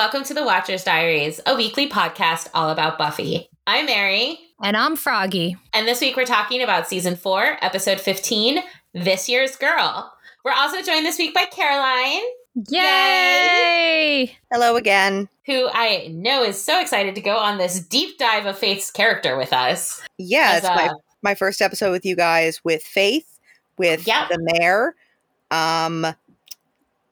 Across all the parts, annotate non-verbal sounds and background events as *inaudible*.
welcome to the Watcher's Diaries, a weekly podcast all about Buffy. I'm Mary. And I'm Froggy. And this week we're talking about season four, episode 15, This Year's Girl. We're also joined this week by Caroline. Yay! Yay! Hello again. Who I know is so excited to go on this deep dive of Faith's character with us. Yeah, it's my, my first episode with you guys with Faith, with yep. the mayor. Um,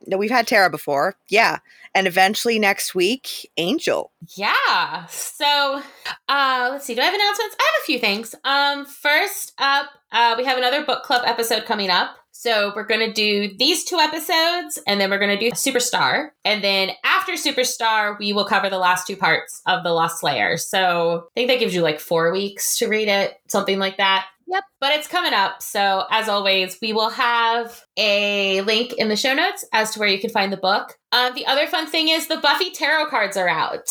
no, we've had Tara before. Yeah. And eventually next week, Angel. Yeah. So uh let's see. Do I have announcements? I have a few things. Um first up, uh we have another book club episode coming up. So we're going to do these two episodes and then we're going to do Superstar. And then after Superstar, we will cover the last two parts of The Lost Slayer. So I think that gives you like four weeks to read it, something like that. Yep. But it's coming up. So, as always, we will have a link in the show notes as to where you can find the book. Um, the other fun thing is the Buffy tarot cards are out.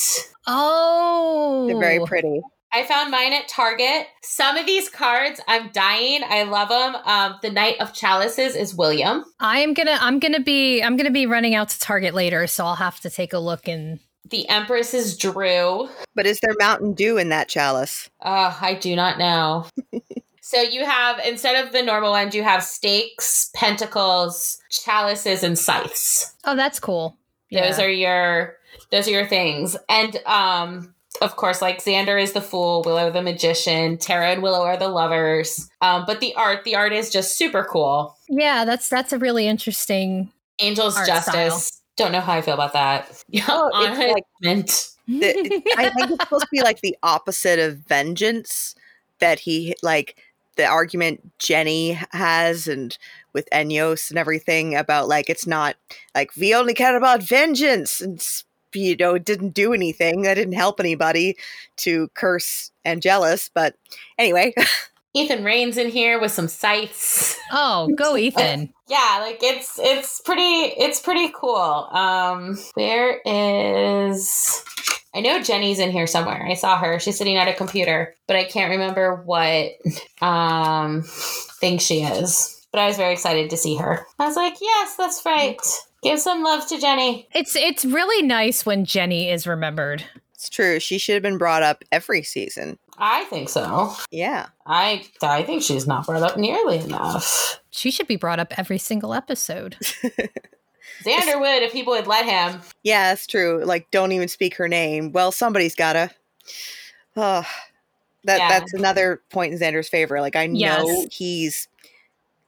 Oh. They're very pretty. I found mine at Target. Some of these cards, I'm dying. I love them. Um, the Knight of Chalices is William. I am gonna. I'm gonna be. I'm gonna be running out to Target later, so I'll have to take a look and. The Empress is Dru. But is there Mountain Dew in that chalice? Uh, I do not know. *laughs* So you have instead of the normal ones, you have stakes, pentacles, chalices, and scythes. Oh, that's cool. Yeah. Those are your those are your things. And um of course, like Xander is the fool, Willow the magician, Tara and Willow are the lovers. Um, but the art, the art is just super cool. Yeah, that's that's a really interesting Angel's Justice. Style. Don't know how I feel about that. Yeah, oh, *laughs* it's like, the, I think it's supposed to be like the opposite of vengeance. That he like the argument Jenny has and with Enyos and everything about like it's not like we only care about vengeance and you know it didn't do anything. That didn't help anybody to curse Angelus but anyway *laughs* Ethan Rayne's in here with some scythes. Oh, go *laughs* Ethan. yeah, like it's it's pretty it's pretty cool. Um where is I know Jenny's in here somewhere. I saw her. She's sitting at a computer, but I can't remember what um thing she is. But I was very excited to see her. I was like, "Yes, that's right. Give some love to Jenny." It's it's really nice when Jenny is remembered. It's true. She should have been brought up every season. I think so. Yeah. I I think she's not brought up nearly enough. She should be brought up every single episode. *laughs* Xander would if people would let him. Yeah, that's true. Like, don't even speak her name. Well, somebody's gotta. Oh, that yeah. that's another point in Xander's favor. Like, I yes. know he's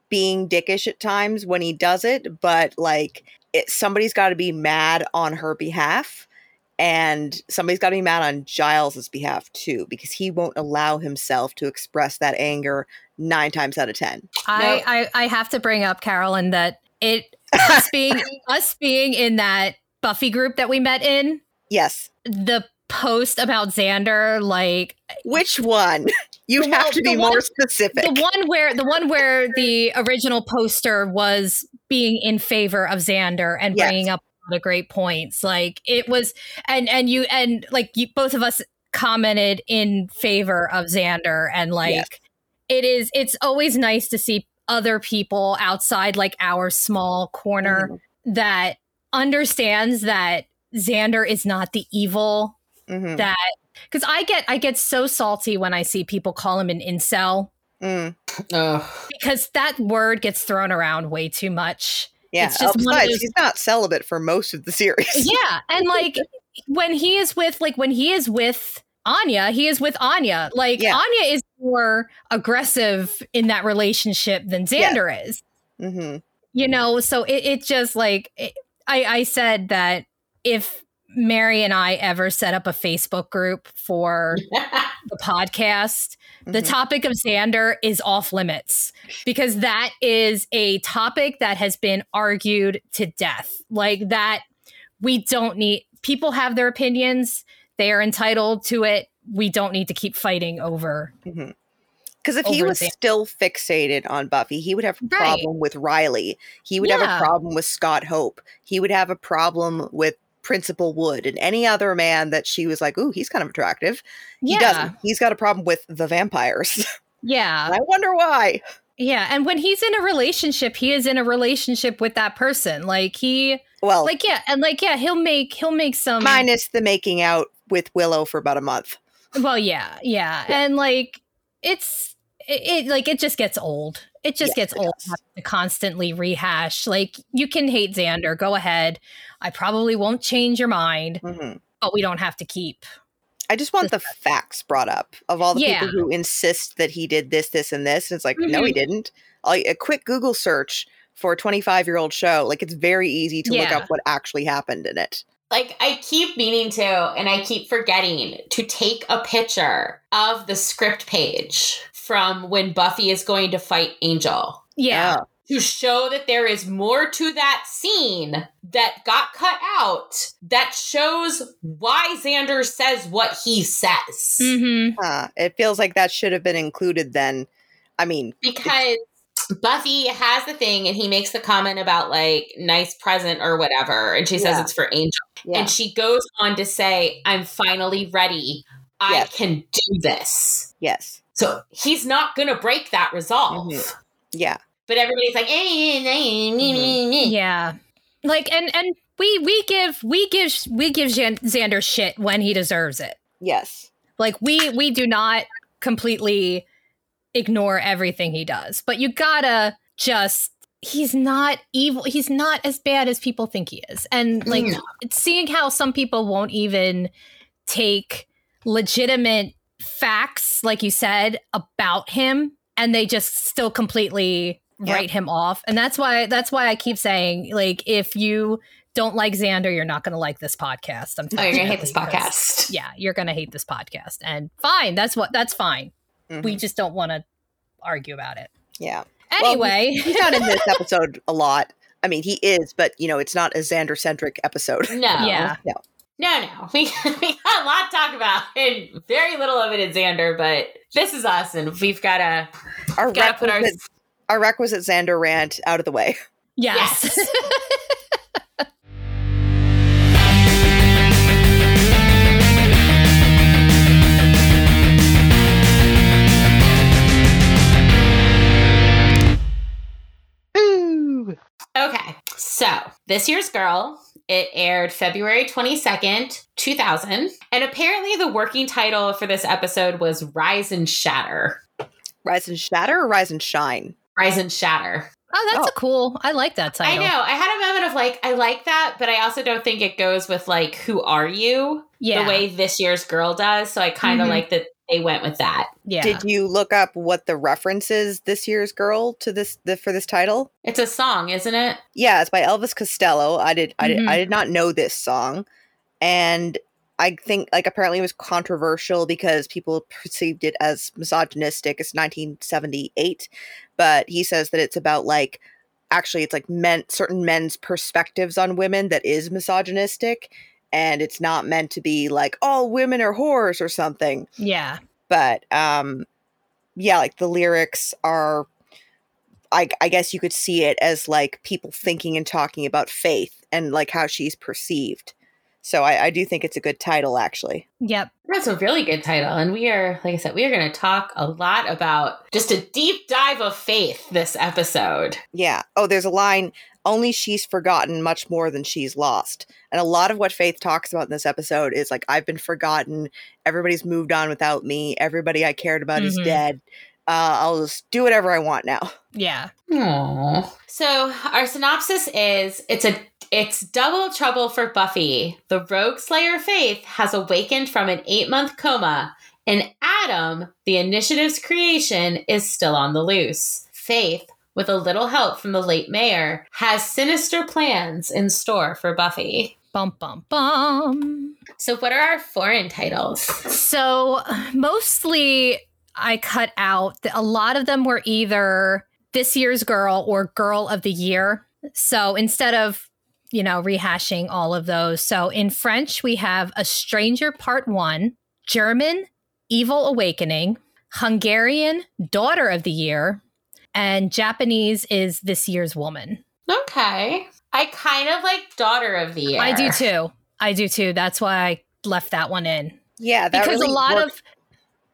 being dickish at times when he does it, but like, it, somebody's got to be mad on her behalf. And somebody's got to be mad on Giles's behalf too, because he won't allow himself to express that anger nine times out of ten. I, nope. I, I have to bring up Caroline that it *laughs* us being us being in that Buffy group that we met in. Yes. The post about Xander, like which one? *laughs* You well, have to be one, more specific. The one where the one where the original poster was being in favor of Xander and yes. bringing up the great points. Like it was, and and you and like you, both of us commented in favor of Xander, and like yes. it is. It's always nice to see other people outside like our small corner mm-hmm. that understands that Xander is not the evil mm-hmm. that because I get I get so salty when I see people call him an incel. Mm. Because that word gets thrown around way too much. Yeah. It's just besides, those, he's not celibate for most of the series. Yeah. *laughs* And like when he is with like when he is with Anya, he is with Anya. Like yeah. Anya is more aggressive in that relationship than Xander yeah. is. Mm-hmm. You know, so it, it just like it, I, I said that if Mary and I ever set up a Facebook group for *laughs* the podcast, mm-hmm. the topic of Xander is off limits because that is a topic that has been argued to death. Like that, we don't need people have their opinions they are entitled to it. We don't need to keep fighting over. Because mm-hmm. if he was still fixated on Buffy, he would have a right. problem with Riley. He would yeah. have a problem with Scott Hope. He would have a problem with Principal Wood and any other man that she was like, "Ooh, he's kind of attractive." He yeah. doesn't. He's got a problem with the vampires. *laughs* Yeah. I wonder why. Yeah, and when he's in a relationship, he is in a relationship with that person. Like he Well, like yeah, and like yeah, he'll make he'll make some minus the making out with Willow for about a month. Well, yeah, yeah, yeah. and like it's it, it, like it just gets old. It just yes, gets it old to constantly rehash. Like you can hate Xander, go ahead. I probably won't change your mind, mm-hmm. but we don't have to keep. I just want the facts brought up of all the yeah. people who insist that he did this, this, and this. And it's like, mm-hmm. no, he mm-hmm. didn't. A quick Google search for a 25 year old show, like it's very easy to yeah. look up what actually happened in it like I keep meaning to and I keep forgetting to take a picture of the script page from when Buffy is going to fight Angel. Yeah. To show that there is more to that scene that got cut out that shows why Xander says what he says. Mm-hmm. Uh, it feels like that should have been included then. I mean, because Buffy has the thing and he makes the comment about like nice present or whatever. And she says yeah. it's for Angel. Yeah. And she goes on to say, I'm finally ready. I yes. can do this. Yes. So he's not going to break that resolve. Mm-hmm. Yeah. But everybody's like, eh, mm-hmm. yeah. Like, and, and we, we give, we give, we give Xander shit when he deserves it. Yes. Like we, we do not completely ignore everything he does, but you gotta just, he's not evil. He's not as bad as people think he is. And like no. seeing how some people won't even take legitimate facts, like you said, about him, and they just still completely yep. write him off. And that's why that's why I keep saying, like, if you don't like Xander, you're not going to like this podcast. I'm oh, you're going to hate this podcast. Yeah, you're going to hate this podcast, and fine. That's what. That's fine. Mm-hmm. We just don't want to argue about it. Yeah. Anyway, well, he's not in this *laughs* episode a lot. I mean, he is, but you know, it's not a Xander centric episode. No. Yeah. *laughs* No. No, no. *laughs* We, we got a lot to talk about, and very little of it is Xander, but this is us, and we've got to our gotta put our our requisite Xander rant out of the way. Yes. yes. *laughs* Okay, so this year's girl it aired February 22nd, 2000. And apparently, the working title for this episode was Rise and Shatter. Rise and Shatter or Rise and Shine? Rise and Shatter. Oh, that's oh. a cool. I like that title. I know. I had a moment of like, I like that, but I also don't think it goes with like, who are you? Yeah. The way this year's girl does. So I kind of mm-hmm. like that they went with that. Yeah. Did you look up what the reference is this year's girl to this the, for this title? It's a song, isn't it? Yeah, it's by Elvis Costello. I did I did I mm-hmm. did not know this song. And I think like apparently it was controversial because people perceived it as misogynistic. It's 1978, but he says that it's about like actually it's like men certain men's perspectives on women that is misogynistic and it's not meant to be like all women are whores or something. Yeah. But um yeah, like the lyrics are I I guess you could see it as like people thinking and talking about faith and like how she's perceived. So I, I do think it's a good title actually. Yep. That's a really good title. And we are, like I said, we are going to talk a lot about just a deep dive of faith this episode. Yeah. Oh, there's a line only she's forgotten much more than she's lost. And a lot of what Faith talks about in this episode is like, I've been forgotten. Everybody's moved on without me. Everybody I cared about mm-hmm. is dead. Uh, I'll just do whatever I want now. Yeah. Aww. So our synopsis is it's a it's double trouble for Buffy. The rogue slayer Faith has awakened from an eight month coma, and Adam, the initiative's creation, is still on the loose. Faith, with a little help from the late mayor, has sinister plans in store for Buffy. Bum, bum, bum. So, what are our foreign titles? So, mostly I cut out, a lot of them were either this year's girl or girl of the year. So, instead of you know, rehashing all of those. So in French, we have A Stranger Part One, German, Evil Awakening, Hungarian, Daughter of the Year, and Japanese is This Year's Woman. Okay. I kind of like Daughter of the Year. I do too. I do too. That's why I left that one in. Yeah, because really a lot worked. of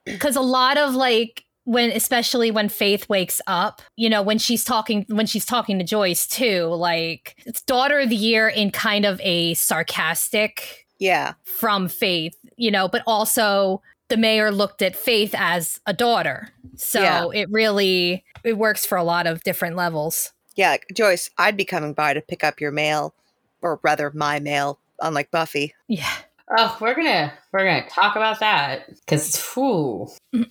because a lot of like when especially when Faith wakes up, you know, when she's talking when she's talking to Joyce too, like it's daughter of the year in kind of a sarcastic yeah from Faith, you know, but also the mayor looked at Faith as a daughter. So yeah. it really it works for a lot of different levels. Yeah, Joyce, I'd be coming by to pick up your mail, or rather my mail, unlike Buffy. Yeah. Oh, we're gonna we're gonna talk about that because whew. *laughs*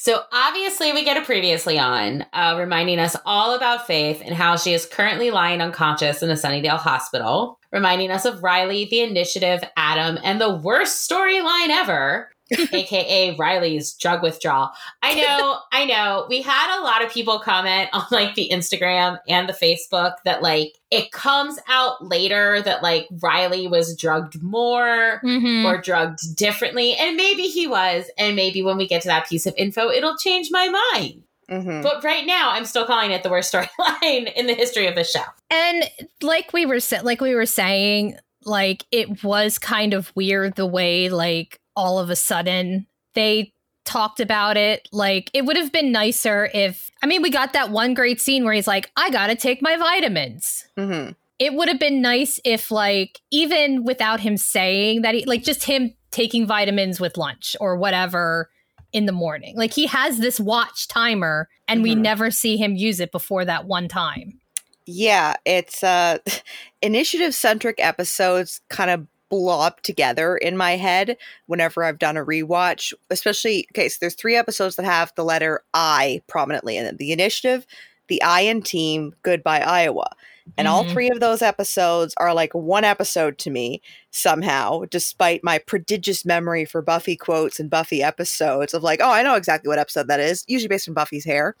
So obviously, we get a previously on uh, reminding us all about Faith and how she is currently lying unconscious in a Sunnydale hospital, reminding us of Riley, the initiative, Adam, and the worst storyline ever, *laughs* aka Riley's drug withdrawal. I know, *laughs* I know. We had a lot of people comment on like the Instagram and the Facebook that like it comes out later that like Riley was drugged more mm-hmm. or drugged differently. And maybe he was. And maybe when we get to that piece of info, it'll change my mind. Mm-hmm. But right now, I'm still calling it the worst storyline *laughs* in the history of the show. And like we were like we were saying, like it was kind of weird the way like all of a sudden they talked about it. Like it would have been nicer if I mean we got that one great scene where he's like, I gotta take my vitamins. Mm-hmm. It would have been nice if like even without him saying that he like just him taking vitamins with lunch or whatever in the morning. Like he has this watch timer and mm-hmm. we never see him use it before that one time. Yeah, it's uh *laughs* initiative centric episodes kind of blob together in my head whenever I've done a rewatch. Especially, okay, so there's three episodes that have the letter I prominently in it. The initiative, the I in team, Goodbye Iowa. And mm-hmm. all three of those episodes are like one episode to me somehow, despite my prodigious memory for Buffy quotes and Buffy episodes of like, oh, I know exactly what episode that is, usually based on Buffy's hair.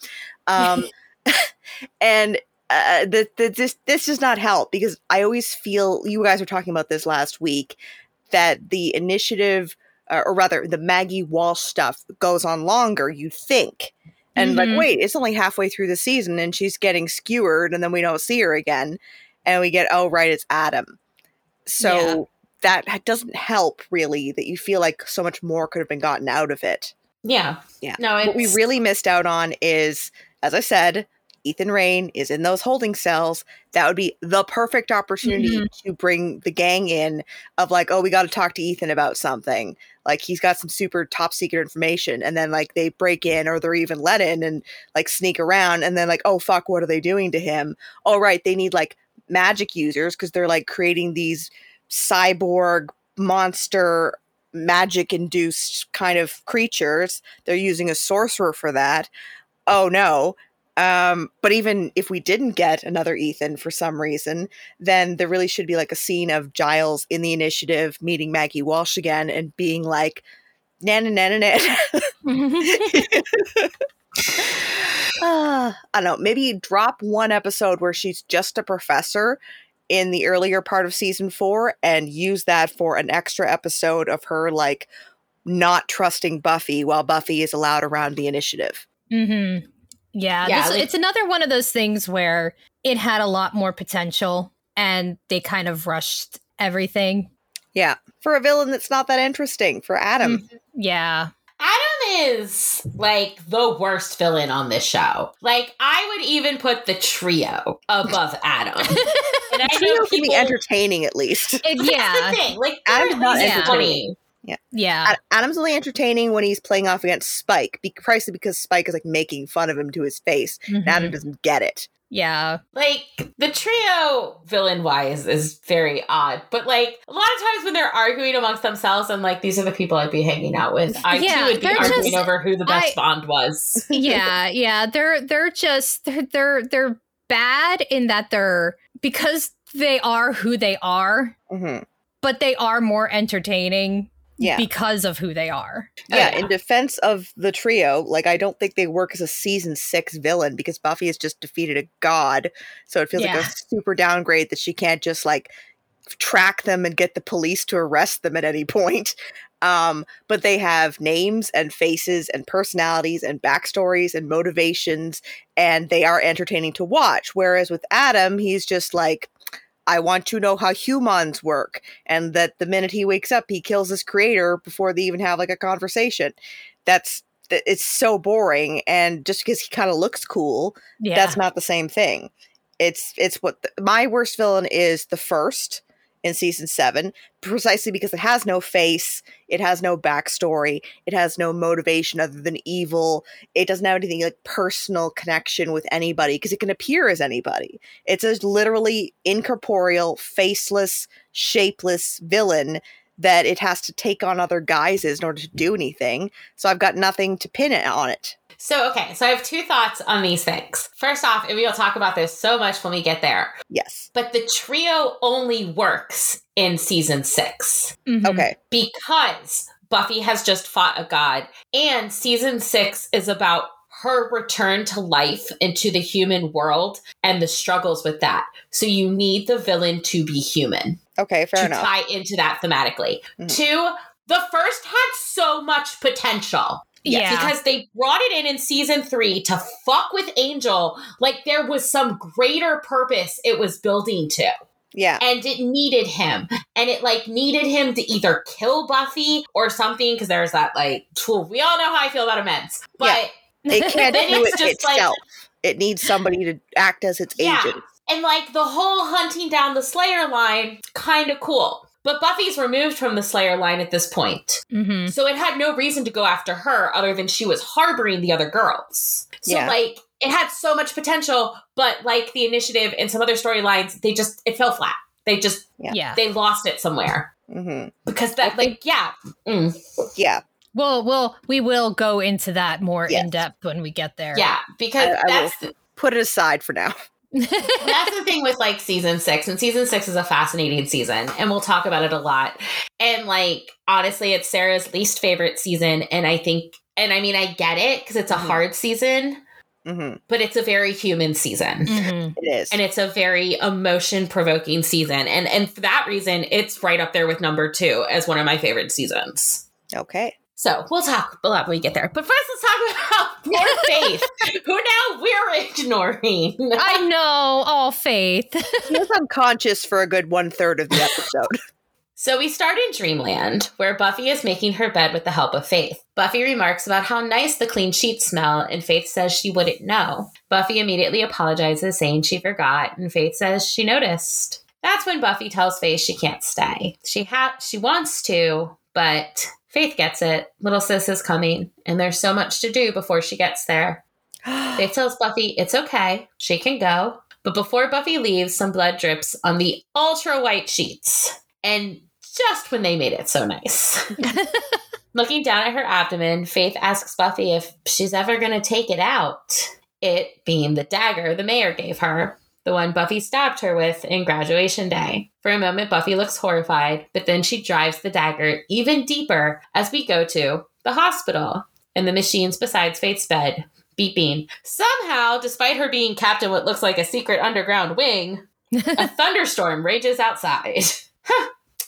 Um, *laughs* and uh, that this this does not help because I always feel you guys were talking about this last week that the initiative uh, or rather the Maggie Walsh stuff goes on longer. You think. And mm-hmm. like, wait, it's only halfway through the season and she's getting skewered and then we don't see her again. And we get, oh, right, it's Adam. So yeah. that doesn't help really that you feel like so much more could have been gotten out of it. Yeah. Yeah. No, what we really missed out on is, as I said, Ethan Rayne is in those holding cells, that would be the perfect opportunity mm-hmm. to bring the gang in of like, oh, we got to talk to Ethan about something. Like he's got some super top secret information. And then like they break in or they're even let in and like sneak around. And then like, oh, fuck, what are they doing to him? Oh, right. They need like magic users because they're like creating these cyborg monster magic induced kind of creatures. They're using a sorcerer for that. Oh no. Um, but even if we didn't get another Ethan for some reason, then there really should be like a scene of Giles in the initiative meeting Maggie Walsh again and being like, na na na na *laughs* *sighs* I don't know. Maybe drop one episode where she's just a professor in the earlier part of season four and use that for an extra episode of her like not trusting Buffy while Buffy is allowed around the initiative. Mm-hmm. Yeah, yeah this, like, it's another one of those things where it had a lot more potential and they kind of rushed everything. Yeah, for a villain that's not that interesting for Adam. Mm, yeah. Adam is like the worst villain on this show. Like I would even put the trio above *laughs* Adam. and I trio know people, can be entertaining at least. It, yeah, like Adam's not entertaining. Yeah. Yeah. Adam's only entertaining when he's playing off against Spike, be- precisely because Spike is like making fun of him to his face. Mm-hmm. And Adam doesn't get it. Yeah. Like the trio villain wise is very odd. But like a lot of times when they're arguing amongst themselves and like these are the people I'd be hanging out with, I yeah, too would be arguing just, over who the best I, Bond was. *laughs* yeah, yeah. They're they're just they're they're they're bad in that they're because they are who they are, mm-hmm. but they are more entertaining yeah. because of who they are. Yeah, in defense of the trio, like I don't think they work as a season six villain because Buffy has just defeated a god. So it feels yeah. like a super downgrade that she can't just like track them and get the police to arrest them at any point. *laughs* Um, but they have names and faces and personalities and backstories and motivations, and they are entertaining to watch. Whereas with Adam, he's just like I want to know how humans work, and that the minute he wakes up, he kills his creator before they even have like a conversation. That's it's so boring and just because he kind of looks cool yeah. that's not the same thing it's it's what the, my worst villain is the first in season seven, precisely because it has no face, it has no backstory, it has no motivation other than evil. It doesn't have anything like personal connection with anybody because it can appear as anybody. It's a literally incorporeal, faceless, shapeless villain that it has to take on other guises in order to do anything. So I've got nothing to pin it on it. So, okay, so I have two thoughts on these things. First off, and we'll talk about this so much when we get there. Yes. But the trio only works in season 6 mm-hmm. Okay. Because Buffy has just fought a god, and season six is about her return to life into the human world and the struggles with that. So you need the villain to be human. Okay, fair to enough. Tie into that thematically. Mm-hmm. Two, the first had so much potential. Yeah. Because they brought it in in season three to fuck with Angel like there was some greater purpose it was building to. Yeah. And it needed him. And it like needed him to either kill Buffy or something because there's that like tool. We all know how I feel about immense. But yeah. it *laughs* can't do it itself. Like, it needs somebody to act as its yeah. agent. And like the whole hunting down the Slayer line, kind of cool. But Buffy's removed from the Slayer line at this point. Mm-hmm. So it had no reason to go after her other than she was harboring the other girls. So, yeah. like, it had so much potential, but like the initiative and some other storylines, they just, it fell flat. They just, yeah, they lost it somewhere. Mm-hmm. Because that, like, yeah. Mm. Yeah. Well, well, we will go into that more yes. in depth when we get there. Yeah, because I, I that's put it aside for now. That's the thing with like season six, and season six is a fascinating season, and we'll talk about it a lot. And like, honestly, it's Sarah's least favorite season, and I think, and I mean, I get it because it's a mm-hmm. hard season, mm-hmm. but it's a very human season. Mm-hmm. It is, and it's a very emotion provoking season, and and for that reason, it's right up there with number two as one of my favorite seasons. Okay. So we'll talk a lot when we get there. But first, let's talk about *laughs* poor Faith, who now we're ignoring. I know. all Faith. he was unconscious for a good one third of the episode. *laughs* So we start in Dreamland, where Buffy is making her bed with the help of Faith. Buffy remarks about how nice the clean sheets smell, and Faith says she wouldn't know. Buffy immediately apologizes, saying she forgot, and Faith says she noticed. That's when Buffy tells Faith she can't stay. She ha- she wants to, but Faith gets it. Little sis is coming, and there's so much to do before she gets there. *gasps* Faith tells Buffy it's okay, she can go. But before Buffy leaves, some blood drips on the ultra white sheets. And just when they made it so nice. *laughs* Looking down at her abdomen, Faith asks Buffy if she's ever going to take it out. It being the dagger the mayor gave her the one Buffy stabbed her with in graduation day. For a moment, Buffy looks horrified, but then she drives the dagger even deeper as we go to the hospital and the machines beside Faith's bed beeping. Somehow, despite her being captain what looks like a secret underground wing, a *laughs* thunderstorm rages outside.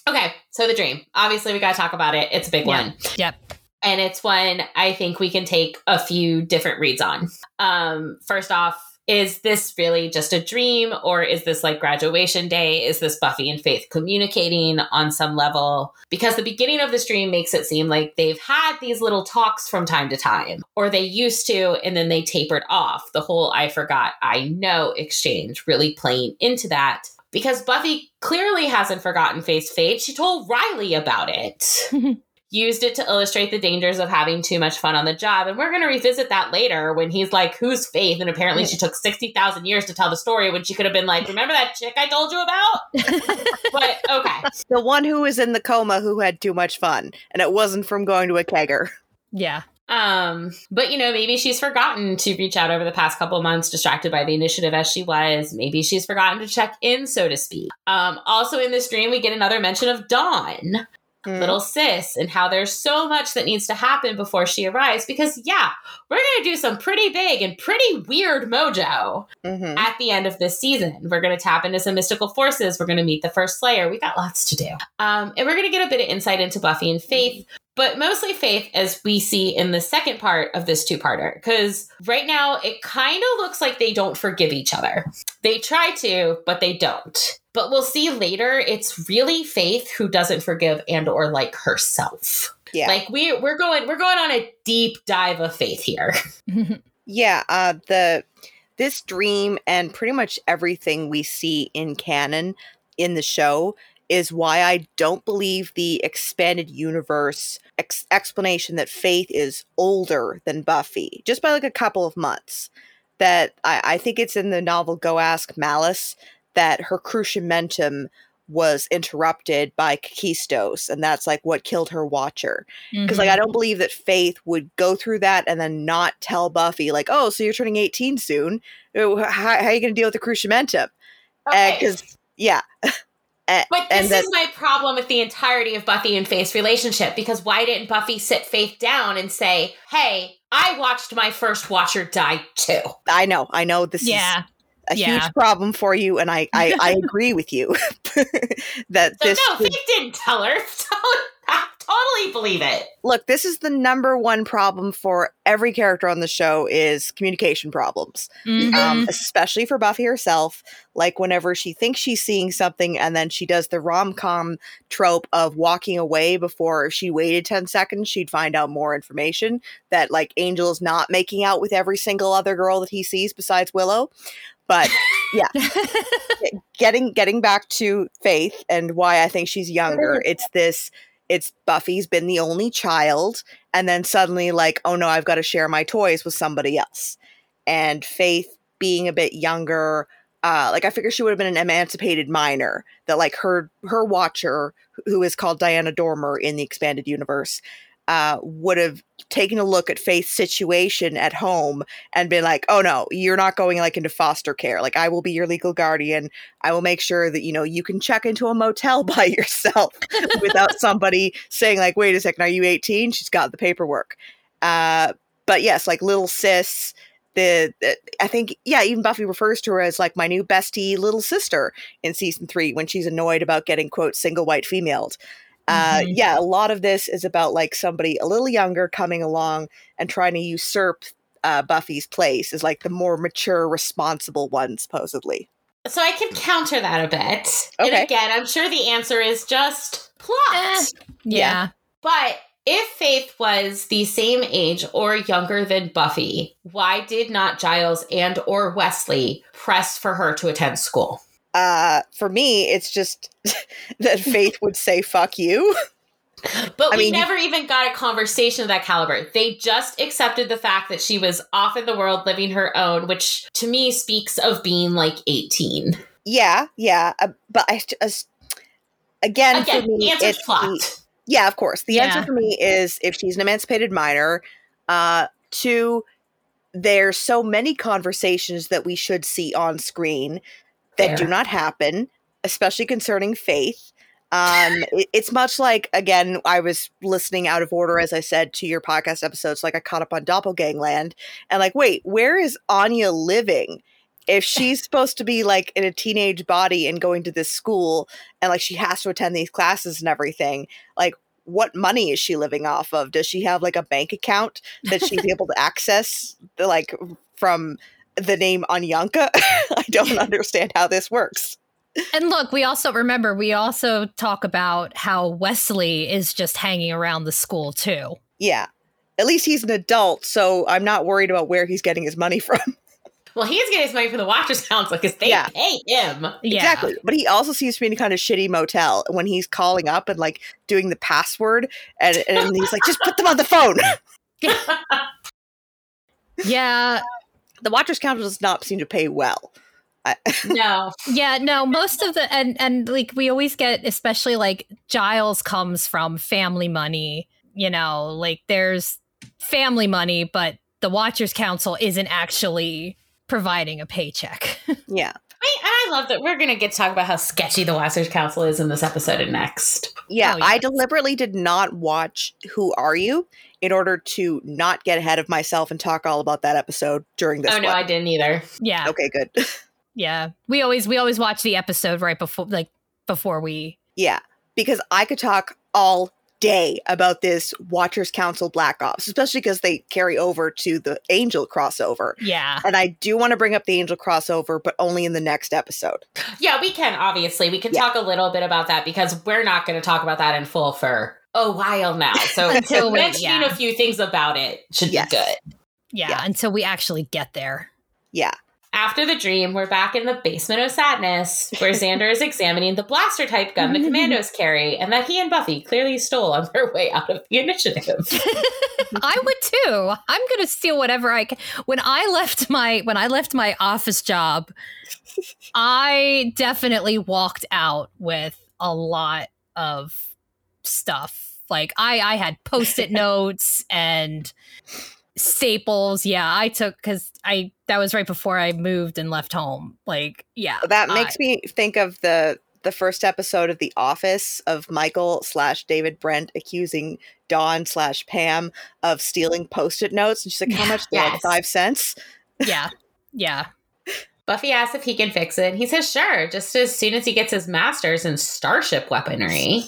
okay, so the dream. Obviously, we got to talk about it. It's a big yeah. one. Yep and it's one I think we can take a few different reads on. Um, first off, is this really just a dream or is this like graduation day? Is this Buffy and Faith communicating on some level? Because the beginning of this dream makes it seem like they've had these little talks from time to time, or they used to, and then they tapered off. The whole I forgot, I know exchange really playing into that. Because Buffy clearly hasn't forgotten Faith's fate. She told Riley about it. *laughs* used it to illustrate the dangers of having too much fun on the job. And we're going to revisit that later when he's like, Who's Faith? And apparently she took 60,000 years to tell the story when she could have been like, Remember that chick I told you about? *laughs* but okay. The one who was in the coma who had too much fun, and it wasn't from going to a kegger. Yeah. Um, but you know, maybe she's forgotten to reach out over the past couple months, distracted by the initiative as she was. Maybe she's forgotten to check in, so to speak. Um, also in this dream, we get another mention of Dawn, Mm. little sis and how there's so much that needs to happen before she arrives because yeah we're gonna do some pretty big and pretty weird mojo mm-hmm. at the end of this season. We're gonna tap into some mystical forces. We're gonna meet the first slayer. We got lots to do. Um, and we're gonna get a bit of insight into buffy and faith but mostly Faith, as we see in the second part of this two parter. Because right now, it kind of looks like they don't forgive each other. They try to, but they don't. But we'll see later, it's really Faith who doesn't forgive and or like herself. Yeah. Like we we're going we're going on a deep dive of faith here. *laughs* yeah, uh the this dream and pretty much everything we see in canon in the show is why I don't believe the expanded universe ex- explanation that Faith is older than Buffy, just by like a couple of months. That I, I think it's in the novel Go Ask Malice that her cruciamentum was interrupted by Kakistos, and that's like what killed her watcher. Because mm-hmm. like I don't believe that Faith would go through that and then not tell Buffy like, oh, so you're turning 18 soon. How, how are you going to deal with the cruciamentum? Because okay. yeah. *laughs* but this that, is my problem with the entirety of Buffy and Faith's relationship because why didn't Buffy sit Faith down and say, "Hey, I watched my first Watcher die too." I know, I know. This yeah. is a yeah. huge problem for you, and I I, I *laughs* agree with you *laughs* that so this. No, Faith didn't tell her. *laughs* So I totally believe it. Look, this is the number one problem for every character on the show is communication problems, mm-hmm. um, especially for Buffy herself. Like whenever she thinks she's seeing something, and then she does the rom com trope of walking away before if she waited ten seconds, she'd find out more information. That like Angel is not making out with every single other girl that he sees besides Willow. But *laughs* yeah, getting getting back to Faith and why I think she's younger. *laughs* It's this. It's Buffy's been the only child, and then suddenly like, oh no, I've got to share my toys with somebody else. And Faith being a bit younger, uh, like I figure she would have been an emancipated minor that like her her watcher, who is called Diana Dormer in the expanded universe, uh, would have taken a look at Faith's situation at home and been like, "Oh no, you're not going like into foster care. Like I will be your legal guardian. I will make sure that you know you can check into a motel *laughs* by yourself without *laughs* somebody saying like, "Wait a second, are you 18?" She's got the paperwork. Uh, but yes, like little sis. The, the, I think yeah, even Buffy refers to her as like my new bestie little sister in season three when she's annoyed about getting quote single white females. Uh, mm-hmm. yeah, a lot of this is about like somebody a little younger coming along and trying to usurp uh, Buffy's place as like the more mature, responsible one, supposedly. So I can counter that a bit. Okay. And again, I'm sure the answer is just plot. Eh, yeah. yeah. But if Faith was the same age or younger than Buffy, why did not Giles and or Wesley press for her to attend school? Uh for me it's just *laughs* that faith would say fuck you but I we mean, never even got a conversation of that caliber. They just accepted the fact that she was off in the world living her own, which to me speaks of being like 18. Yeah, yeah. Uh, but I just, again, again, for me, it's plot. The, yeah, of course. The yeah. answer for me is if she's an emancipated minor, uh, two, there's so many conversations that we should see on screen that do not happen, especially concerning faith. Um, it, it's much like again, I was listening out of order as I said to your podcast episodes. Like I caught up on Doppelgangland, and like, wait, where is Anya living? If *laughs* she's supposed to be like in a teenage body and going to this school, and like she has to attend these classes and everything, like what money is she living off of? Does she have like a bank account that she's *laughs* able to access, like from the name Anyanka. *laughs* I don't *laughs* understand how this works. And look, we also remember we also talk about how Wesley is just hanging around the school too. Yeah. At least he's an adult, so I'm not worried about where he's getting his money *laughs* from. Well, he's getting his money from the Watchers Council because they yeah. pay him. Yeah. Exactly. But he also seems to be in a kind of shitty motel when he's calling up and like doing the password and, and he's like, just put them on the phone. yeah the Watchers Council does not seem to pay well. *laughs* no. Yeah, no, most of the and and like we always get especially like Giles comes from family money, you know, like there's family money, but the Watchers Council isn't actually providing a paycheck. *laughs* yeah. I, I love that we're going to get to talk about how sketchy the Watchers Council is in this episode and next. Yeah, oh, yes. I deliberately did not watch Who Are You in order to not get ahead of myself and talk all about that episode during this. Oh no, one. I didn't either. Yeah. Okay, good. *laughs* yeah. We always we always watch the episode right before like before we Yeah. Because I could talk all day about this Watchers Council Black Ops, especially because they carry over to the Angel crossover. Yeah. And I do want to bring up the Angel crossover, but only in the next episode. Yeah, we can, obviously. We can yeah. talk a little bit about that because we're not going to talk about that in full for a while now. So *laughs* until mentioning yeah. a few things about it should yes. be good. Yeah, yeah, until we actually get there. Yeah. After the dream, we're back in the basement of sadness, where Xander is examining the blaster type gun the commandos carry, and that he and Buffy clearly stole on their way out of the initiative. *laughs* *laughs* I would too. I'm gonna steal whatever I can. When I left my when I left my office job, I definitely walked out with a lot of stuff. Like I I had post-it *laughs* notes and staples. Yeah, I took because I that was right before I moved and left home. Like, yeah, that makes I, me think of the the first episode of The Office of Michael slash David Brent accusing Dawn slash Pam of stealing post-it notes, and she's like, "How much? Yes. Like five cents." Yeah, yeah. Buffy asks if he can fix it. He says, "Sure, just as soon as he gets his master's in starship weaponry."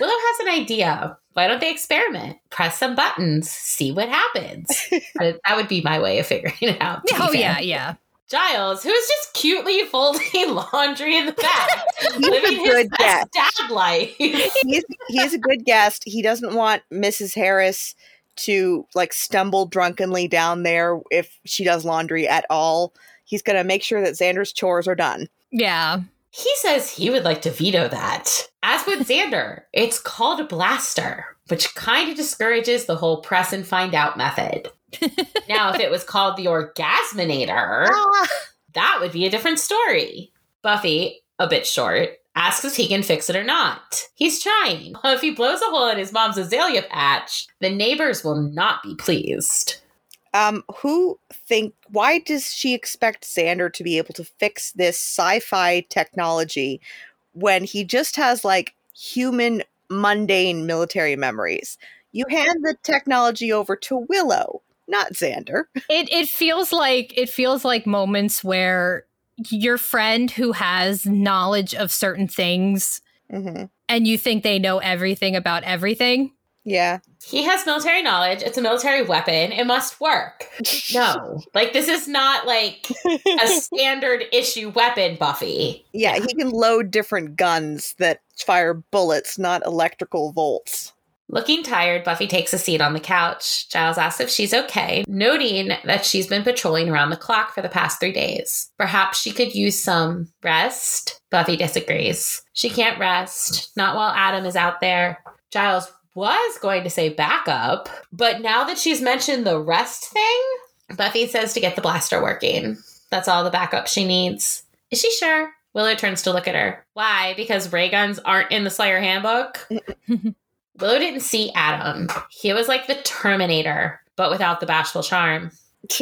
Willow has an idea. Why don't they experiment? Press some buttons, see what happens. *laughs* that would be my way of figuring it out. Oh, yeah, yeah. Giles, who is just cutely folding *laughs* laundry in the back, living his best dad life. *laughs* he's, he's a good guest. He doesn't want Mrs. Harris to like stumble drunkenly down there if she does laundry at all. He's going to make sure that Xander's chores are done. Yeah. He says he would like to veto that. As with Xander, it's called a blaster, which kind of discourages the whole press and find out method. *laughs* now, if it was called the Orgasminator, *laughs* that would be a different story. Buffy, a bit short, asks if he can fix it or not. He's trying. If he blows a hole in his mom's azalea patch, the neighbors will not be pleased. Um, who think why does she expect Xander to be able to fix this sci-fi technology when he just has like human mundane military memories? You hand the technology over to Willow, not Xander. *laughs* It it feels like it feels like moments where your friend who has knowledge of certain things mm-hmm. and you think they know everything about everything yeah. He has military knowledge. It's a military weapon. It must work. No. *laughs* like this is not like a standard issue weapon, Buffy. Yeah, he can load different guns that fire bullets, not electrical volts. Looking tired, Buffy takes a seat on the couch. Giles asks if she's okay, noting that she's been patrolling around the clock for the past three days. Perhaps she could use some rest. Buffy disagrees. She can't rest, not while Adam is out there. Giles was going to say backup, but now that she's mentioned the rest thing, Buffy says to get the blaster working. That's all the backup she needs. Is she sure? Willow turns to look at her. Why? Because ray guns aren't in the Slayer handbook? *laughs* Willow didn't see Adam. He was like the Terminator, but without the bashful charm. *laughs*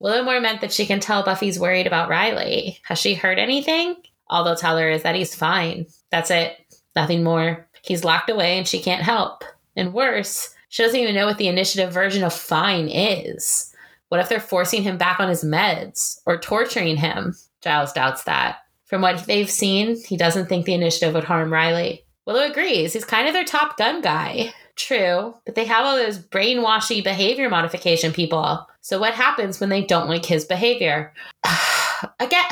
Willow more meant that she can tell Buffy's worried about Riley. Has she heard anything? All they'll tell her is that he's fine. That's it. Nothing more. He's locked away and she can't help. And worse, she doesn't even know what the initiative version of fine is. What if they're forcing him back on his meds or torturing him? Giles doubts that. From what they've seen, he doesn't think the initiative would harm Riley. Willow agrees. He's kind of their top gun guy. True, but they have all those brainwashy behavior modification people. So what happens when they don't like his behavior? *sighs* Again,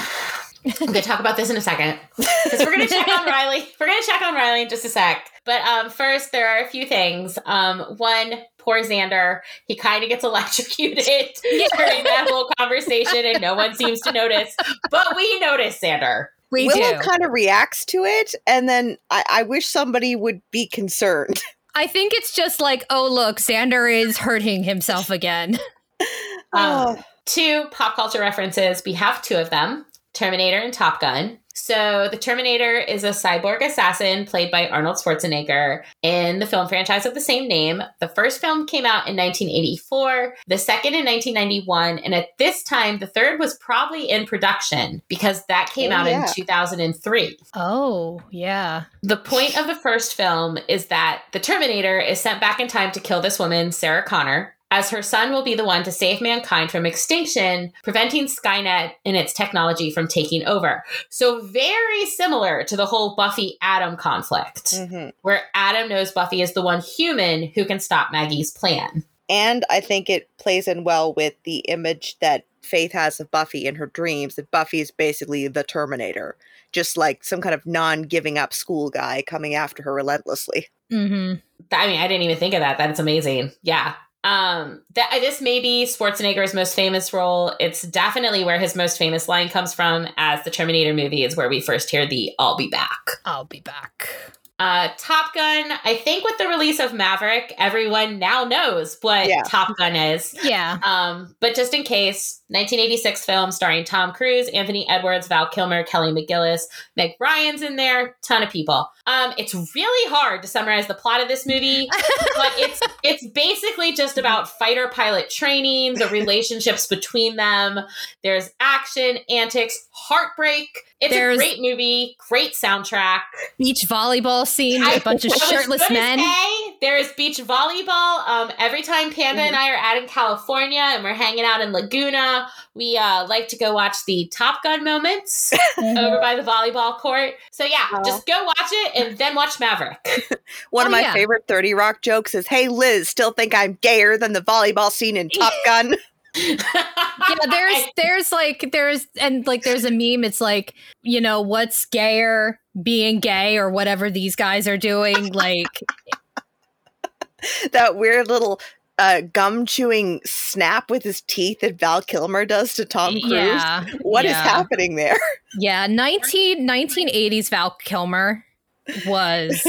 I'm going to talk about this in a second because we're going to check on *laughs* Riley. We're going to check on Riley in just a sec. But um, first, there are a few things. Um, one, poor Xander, he kind of gets electrocuted *laughs* during that whole conversation, and no one seems to notice. But we notice Xander. We Willow kind of reacts to it, and then I-, I wish somebody would be concerned. *laughs* I think it's just like, oh, look, Xander is hurting himself again. um, two pop culture references. We have two of them. Terminator and Top Gun. So, the Terminator is a cyborg assassin played by Arnold Schwarzenegger in the film franchise of the same name. The first film came out in 1984, the second in 1991, and at this time, the third was probably in production because that came oh, out yeah. in 2003. Oh, yeah. The point of the first film is that the Terminator is sent back in time to kill this woman, Sarah Connor, as her son will be the one to save mankind from extinction, preventing Skynet and its technology from taking over. So, very similar to the whole Buffy Adam conflict, mm-hmm. where Adam knows Buffy is the one human who can stop Maggie's plan. And I think it plays in well with the image that Faith has of Buffy in her dreams that Buffy is basically the Terminator, just like some kind of non giving up school guy coming after her relentlessly. Mm-hmm. I mean, I didn't even think of that. That's amazing. Yeah. Um, that this may be Schwarzenegger's most famous role. It's definitely where his most famous line comes from, as the Terminator movie is where we first hear the "I'll be back." I'll be back. Uh, Top Gun, I think with the release of Maverick, everyone now knows what yeah. Top Gun is. Yeah. Um, but just in case, 1986 film starring Tom Cruise, Anthony Edwards, Val Kilmer, Kelly McGillis, Meg Ryan's in there, ton of people. Um, it's really hard to summarize the plot of this movie, *laughs* but it's it's basically just about fighter pilot training, the relationships between them. There's action, antics, heartbreak. It's There's a great movie, great soundtrack. Beach volleyball scene with a bunch of shirtless men. Say, there's beach volleyball. Um, every time Panda mm-hmm. and I are out in California and we're hanging out in Laguna, we uh, like to go watch the Top Gun moments *laughs* mm-hmm. over by the volleyball court. So yeah, oh. just go watch it and then watch Maverick. *laughs* One oh, of my yeah. favorite 30 Rock jokes is, "Hey Liz, still think I'm gayer than the volleyball scene in Top *laughs* Gun?" yeah, there's there's like there's and like there's a meme. It's like you know what's gayer, being gay or whatever these guys are doing. Like *laughs* that weird little uh, gum chewing snap with his teeth that Val Kilmer does to Tom Cruise. Yeah, what yeah. is happening there? *laughs* Yeah, 19, 1980s Val Kilmer was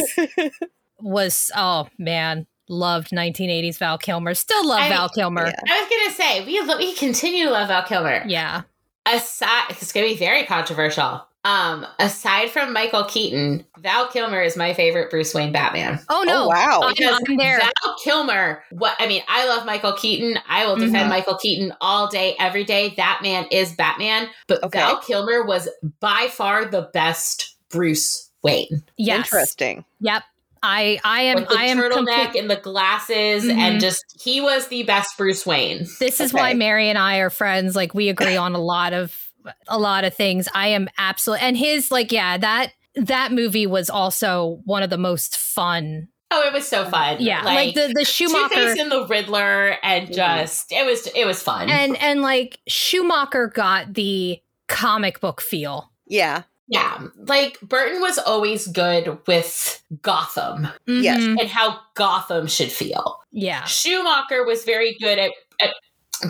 *laughs* was oh man loved 1980s Val Kilmer. Still love I, Val Kilmer. Yeah. I was gonna say we we continue to love Val Kilmer. Yeah. Aside, it's gonna be very controversial. Um, aside from Michael Keaton, Val Kilmer is my favorite Bruce Wayne Batman. Oh no! Oh, wow, because I'm there. Val Kilmer. What I mean, I love Michael Keaton. I will defend mm-hmm. Michael Keaton all day, every day. That man is Batman. But okay. Val Kilmer was by far the best Bruce Wayne. Yes. Interesting. Yep. I I am With the I am turtleneck and the glasses mm-hmm. and just he was the best Bruce Wayne. This is okay. why Mary and I are friends. Like we agree *laughs* on a lot of a lot of things. I am absolutely and his like yeah that that movie was also one of the most fun. Oh, it was so fun. Yeah, like, like the the Schumacher Two-Face and the Riddler, and just it was it was fun. And and like Schumacher got the comic book feel. Yeah. Yeah, like Burton was always good with Gotham. Mm-hmm. Yes. And how Gotham should feel. Yeah. Schumacher was very good at, at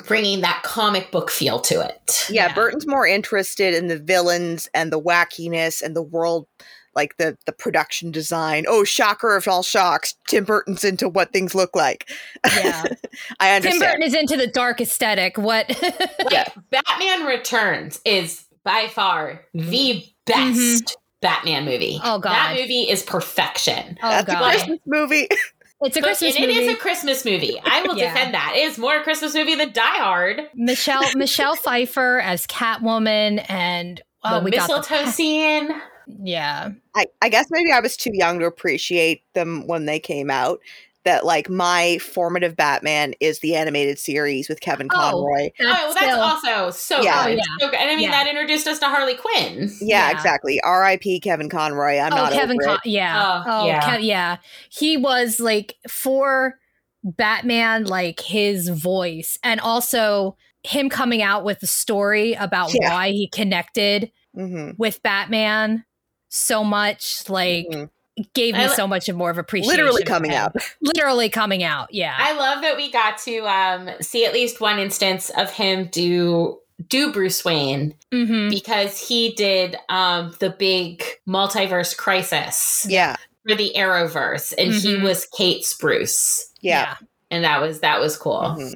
bringing that comic book feel to it. Yeah, yeah, Burton's more interested in the villains and the wackiness and the world like the the production design. Oh, shocker of all shocks, Tim Burton's into what things look like. Yeah. *laughs* I understand. Tim Burton is into the dark aesthetic. What yeah. Batman Returns is by far the best mm-hmm. Batman movie. Oh god, that movie is perfection. Oh That's god, a Christmas movie. *laughs* It's a Christmas movie. It is a Christmas movie. *laughs* I will yeah. defend that. It is more a Christmas movie than Die Hard. Michelle *laughs* Michelle Pfeiffer as Catwoman and oh, the we mistletoe got the, scene. Yeah. I, I guess maybe I was too young to appreciate them when they came out that like my formative Batman is the animated series with Kevin oh, Conroy. Oh, well, that's still, also so yeah. good. Yeah. So good. And I mean, yeah. that introduced us to Harley Quinn. Yeah, yeah. exactly. R.I.P. Kevin Conroy. I'm not oh, not Kevin Con- Yeah. Oh, oh yeah. Ke- yeah. He was like for Batman, like his voice, and also him coming out with the story about why he connected mm-hmm. with Batman so much. Like. Mm-hmm gave me so much of more of appreciation. Literally coming out. *laughs* Literally coming out. Yeah. I love that we got to um, see at least one instance of him do do Bruce Wayne mm-hmm. because he did um, the big multiverse crisis. Yeah. For the Arrowverse, and mm-hmm. he was Kate's Bruce. Yeah. And that was that was cool. Mm-hmm.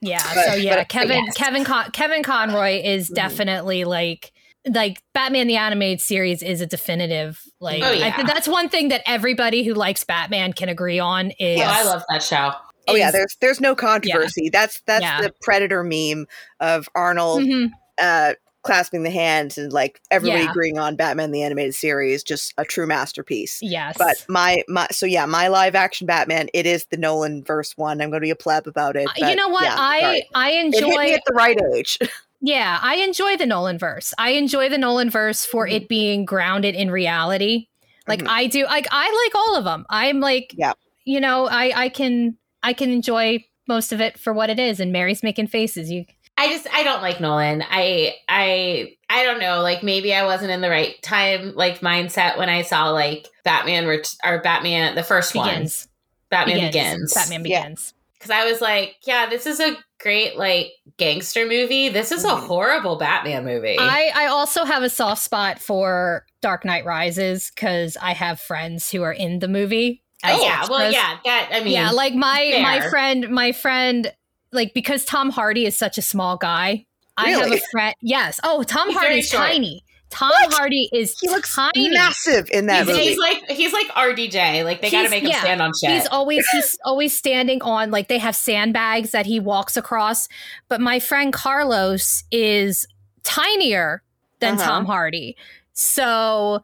Yeah. But, so yeah, but, Kevin yes. Kevin Con- Kevin Conroy is mm-hmm. definitely like like Batman the animated series is a definitive like oh, yeah. I, that's one thing that everybody who likes Batman can agree on is oh, I love that show. Oh is, yeah, there's there's no controversy. Yeah. That's that's yeah. the Predator meme of Arnold mm-hmm. uh, clasping the hands and like everybody yeah. agreeing on Batman the animated series, just a true masterpiece. Yes. But my my so yeah, my live action Batman, it is the Nolan verse one. I'm going to be a pleb about it. Uh, but, you know what? Yeah, I sorry. I enjoy it at the right age. *laughs* yeah, I enjoy the Nolan verse. I enjoy the Nolan verse for mm-hmm. it being grounded in reality. Like mm-hmm. I do. Like I like all of them. I'm like, yeah. You know, I I can I can enjoy most of it for what it is. And Mary's making faces. You I just I don't like Nolan. I I I don't know. Like maybe I wasn't in the right time like mindset when I saw like Batman or Batman the first begins. one. Batman begins. begins. Batman begins. Because I was like, yeah, this is a great like gangster movie. This is a mm-hmm. horrible Batman movie. I I also have a soft spot for Dark Knight Rises because I have friends who are in the movie. Oh yeah, well yeah, that I mean yeah, like my fair. my friend my friend like because Tom Hardy is such a small guy. Really? I have a friend. Yes. Oh, Tom Hardy's tiny. Tom what? Hardy is he looks tiny. massive in that he's, movie. He's like he's like RDJ. Like they got to make him yeah, stand on shit. He's always *laughs* he's always standing on like they have sandbags that he walks across. But my friend Carlos is tinier than uh-huh. Tom Hardy. So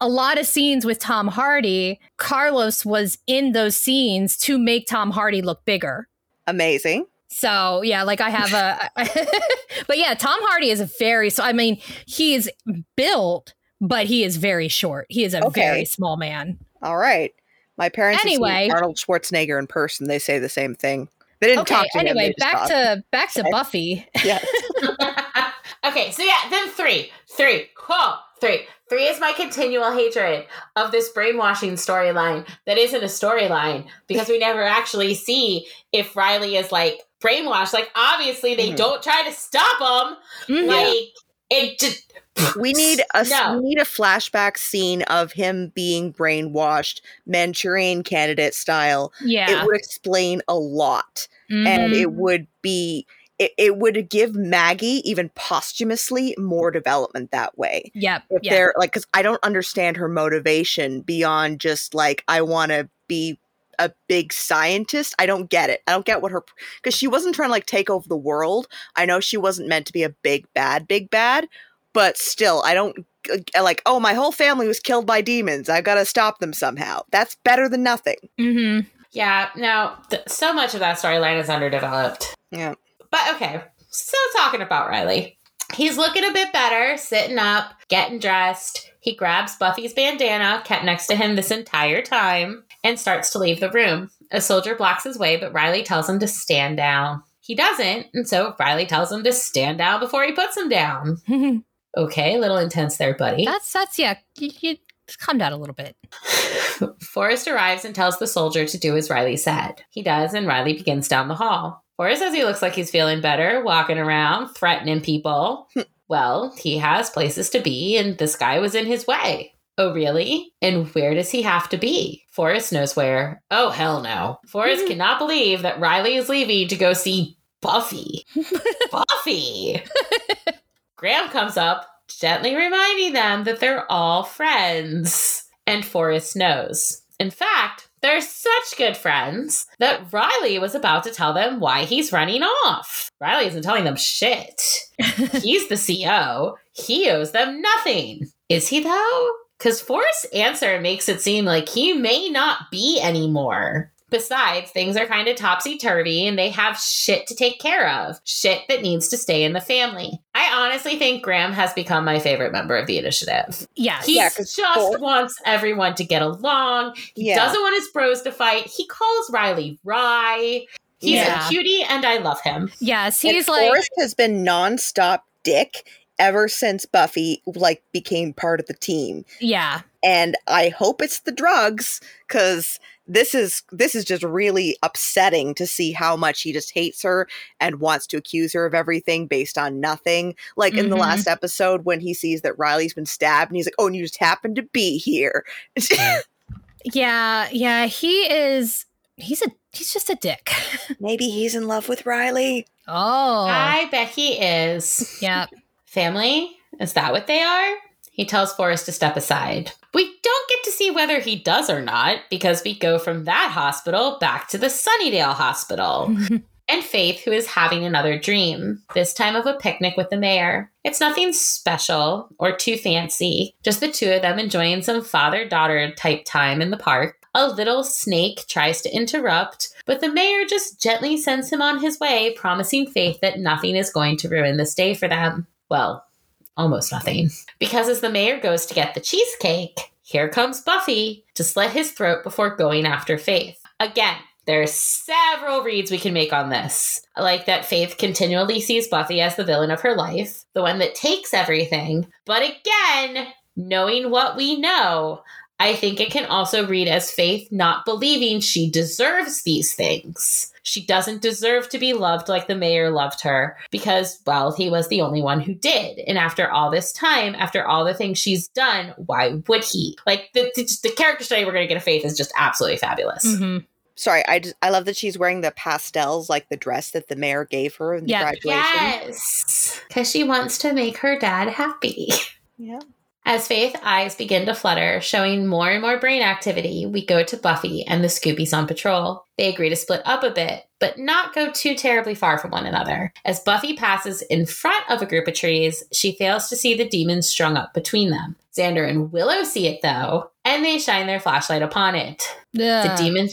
a lot of scenes with Tom Hardy, Carlos was in those scenes to make Tom Hardy look bigger. Amazing. So yeah, like I have a, *laughs* but yeah, Tom Hardy is a very so. I mean, he's built, but he is very short. He is a okay. very small man. All right, my parents anyway Arnold Schwarzenegger in person. They say the same thing. They didn't okay, talk to anyway, him. back to back to Buffy. *laughs* Yeah. *laughs* okay, so yeah, then three, three, cool, three. Three is my continual hatred of this brainwashing storyline that isn't a storyline because we never actually see if Riley is like brainwashed. Like obviously they mm-hmm. don't try to stop him. Mm-hmm. Like it just we need a no. we need a flashback scene of him being brainwashed, Manchurian candidate style. Yeah, it would explain a lot, mm-hmm. and it mm-hmm. would be it, it, would give Maggie even posthumously more development that way. Yep. If yep. they're like, because I don't understand her motivation beyond just like I want to be a big scientist. I don't get it. I don't get what her because she wasn't trying to like take over the world. I know she wasn't meant to be a big bad, big bad, but still, I don't like. Oh, my whole family was killed by demons. I've got to stop them somehow. That's better than nothing. Mm-hmm. Yeah. No, th- so much of that storyline is underdeveloped. Yeah. But okay. So talking about Riley. He's looking a bit better, sitting up, getting dressed. He grabs Buffy's bandana, kept next to him this entire time and starts to leave the room. A soldier blocks his way, but Riley tells him to stand down. He doesn't, and so Riley tells him to stand down before he puts him down. *laughs* okay, a little intense there, buddy. That's that's yeah. You, you calm down a little bit. *laughs* Forrest arrives and tells the soldier to do as Riley said. He does, and Riley begins down the hall. Forrest says he looks like he's feeling better, walking around, threatening people. Hmm. well, he has places to be, and this guy was in his way. Oh, really? And where does he have to be? Forrest knows where. Oh, hell no. Forrest mm-hmm. cannot believe that Riley is leaving to go see Buffy. *laughs* Buffy! *laughs* Graham comes up, gently reminding them that they're all friends. And Forrest knows. In fact, they're such good friends that Riley was about to tell them why he's running off. Riley isn't telling them shit. *laughs* he's the CO. He owes them nothing. Is he, though? Because Forrest's answer makes it seem like he may not be anymore. Besides, things are kind of topsy turvy and they have shit to take care of. Shit that needs to stay in the family. I honestly think Graham has become my favorite member of the initiative. Yes. He yeah, just for- wants everyone to get along. He yeah. doesn't want his bros to fight. He calls Riley Rye. He's yeah. a cutie and I love him. Yes, he's and like Forrest has been nonstop dick ever since Buffy like became part of the team. Yeah. And I hope it's the drugs cuz this is this is just really upsetting to see how much he just hates her and wants to accuse her of everything based on nothing. Like mm-hmm. in the mm-hmm. last episode when he sees that Riley's been stabbed and he's like, "Oh, and you just happened to be here." *laughs* yeah, yeah, he is he's a he's just a dick. *laughs* Maybe he's in love with Riley. Oh. I bet he is. Yep family? Is that what they are? He tells Forrest to step aside. We don't get to see whether he does or not because we go from that hospital back to the Sunnydale Hospital. *laughs* and Faith, who is having another dream, this time of a picnic with the mayor. It's nothing special or too fancy, just the two of them enjoying some father daughter type time in the park. A little snake tries to interrupt, but the mayor just gently sends him on his way, promising Faith that nothing is going to ruin this day for them. Well, almost nothing. Because as the mayor goes to get the cheesecake, here comes Buffy to slit his throat before going after Faith. Again, there are several reads we can make on this. Like that Faith continually sees Buffy as the villain of her life, the one that takes everything. But again, knowing what we know, I think it can also read as Faith not believing she deserves these things. She doesn't deserve to be loved like the mayor loved her because, well, he was the only one who did. And after all this time, after all the things she's done, why would he? Like the, the, the character study we're going to get of Faith is just absolutely fabulous. Mm-hmm sorry, I just, I love that she's wearing the pastels like the dress that the mayor gave her in yeah. the graduation. Yes, because she wants to make her dad happy. Yeah. As Faith's eyes begin to flutter, showing more and more brain activity, we go to Buffy and the Scoobies on patrol. They agree to split up a bit, but not go too terribly far from one another. As Buffy passes in front of a group of trees, she fails to see the demons strung up between them. Xander and Willow see it though, and they shine their flashlight upon it. Yeah. The demon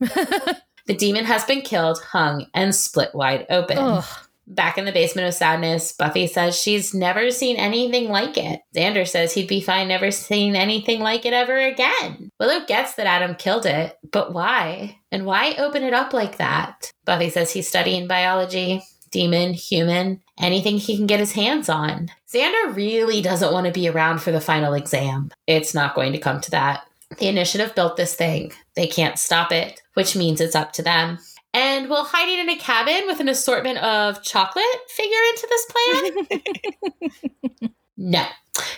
*laughs* the demon has been killed, hung, and split wide open. Ugh. Back in the basement of sadness, Buffy says she's never seen anything like it. Xander says he'd be fine never seeing anything like it ever again. Willow gets that Adam killed it, but why? And why open it up like that? Buffy says he's studying biology, demon, human, anything he can get his hands on. Xander really doesn't want to be around for the final exam. It's not going to come to that. The initiative built this thing. They can't stop it, which means it's up to them. And will hiding in a cabin with an assortment of chocolate figure into this plan? *laughs* no.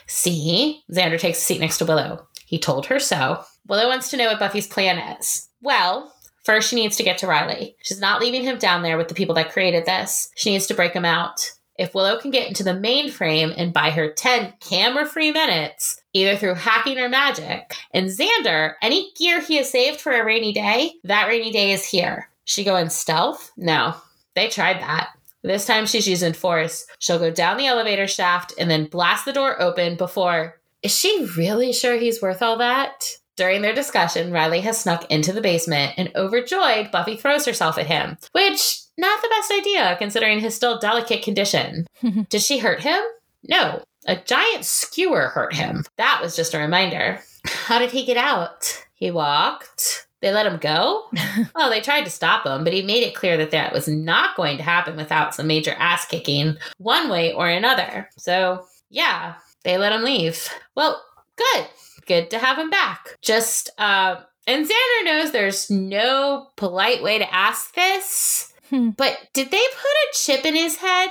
See, Xander takes a seat next to Willow. He told her so. Willow wants to know what Buffy's plan is. Well, first she needs to get to Riley. She's not leaving him down there with the people that created this. She needs to break him out. If Willow can get into the mainframe and buy her 10 camera free minutes, either through hacking or magic, and Xander, any gear he has saved for a rainy day, that rainy day is here. She go in stealth? No. They tried that. This time she's using force. She'll go down the elevator shaft and then blast the door open before. Is she really sure he's worth all that? During their discussion, Riley has snuck into the basement and overjoyed, Buffy throws herself at him, which not the best idea considering his still delicate condition. *laughs* Did she hurt him? No. A giant skewer hurt him. That was just a reminder. How did he get out? He walked. They let him go? *laughs* well, they tried to stop him, but he made it clear that that was not going to happen without some major ass kicking, one way or another. So, yeah, they let him leave. Well, good. Good to have him back. Just, uh, and Xander knows there's no polite way to ask this, Hmm. But did they put a chip in his head?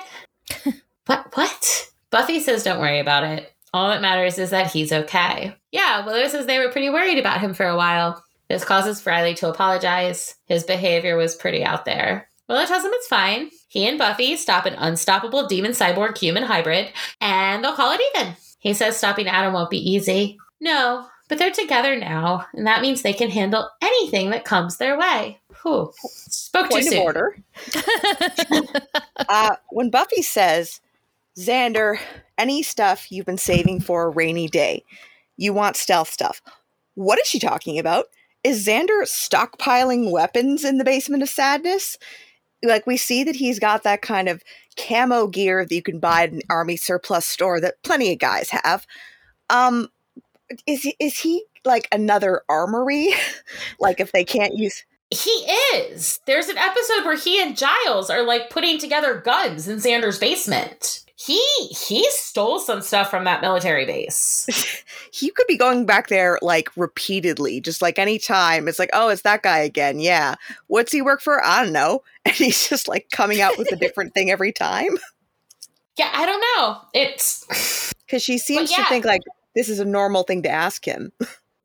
*laughs* what? What? Buffy says, don't worry about it. All that matters is that he's okay. Yeah, Willow says they were pretty worried about him for a while. This causes Riley to apologize. His behavior was pretty out there. Willow tells him it's fine. He and Buffy stop an unstoppable demon cyborg human hybrid, and they'll call it even. He says stopping Adam won't be easy. No, but they're together now, and that means they can handle anything that comes their way. Whew. Spoke Point too soon. order. *laughs* uh, when Buffy says, Xander, any stuff you've been saving for a rainy day, you want stealth stuff. What is she talking about? Is Xander stockpiling weapons in the basement of sadness? Like we see that he's got that kind of camo gear that you can buy at an army surplus store that plenty of guys have. Um, is is he like another armory? *laughs* like if they can't use he is. There's an episode where he and Giles are like putting together guns in Xander's basement. He he stole some stuff from that military base. *laughs* he could be going back there like repeatedly, just like any time. It's like, oh, it's that guy again. Yeah. What's he work for? I don't know. *laughs* And he's just like coming out with a *laughs* different thing every time. Yeah, I don't know. It's because she seems yeah. to think like this is a normal thing to ask him.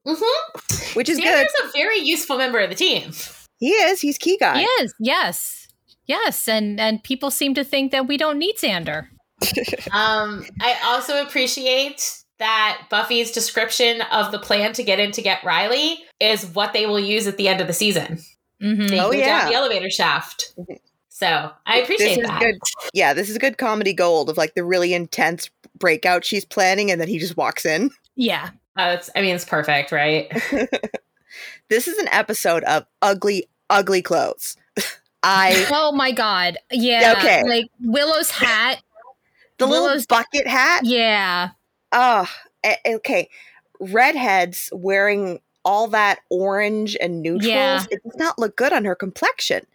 Mm-hmm. Which is Xander's good. a very useful member of the team. He is. He's key guy. He is. Yes. Yes. And and people seem to think that we don't need Xander. *laughs* um, I also appreciate that Buffy's description of the plan to get in to get Riley is what they will use at the end of the season. Mm-hmm. They oh, yeah. down the elevator shaft. Mm-hmm. So I appreciate that. Good, yeah, this is good comedy gold of like the really intense breakout she's planning, and then he just walks in. Yeah. Uh, it's, I mean, it's perfect, right? *laughs* this is an episode of ugly, ugly clothes. *laughs* I. Oh my god! Yeah. Okay. Like Willow's hat. The Willow's, little bucket hat. Yeah. Oh, okay. Redheads wearing all that orange and neutrals. Yeah. It does not look good on her complexion.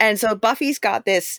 And so Buffy's got this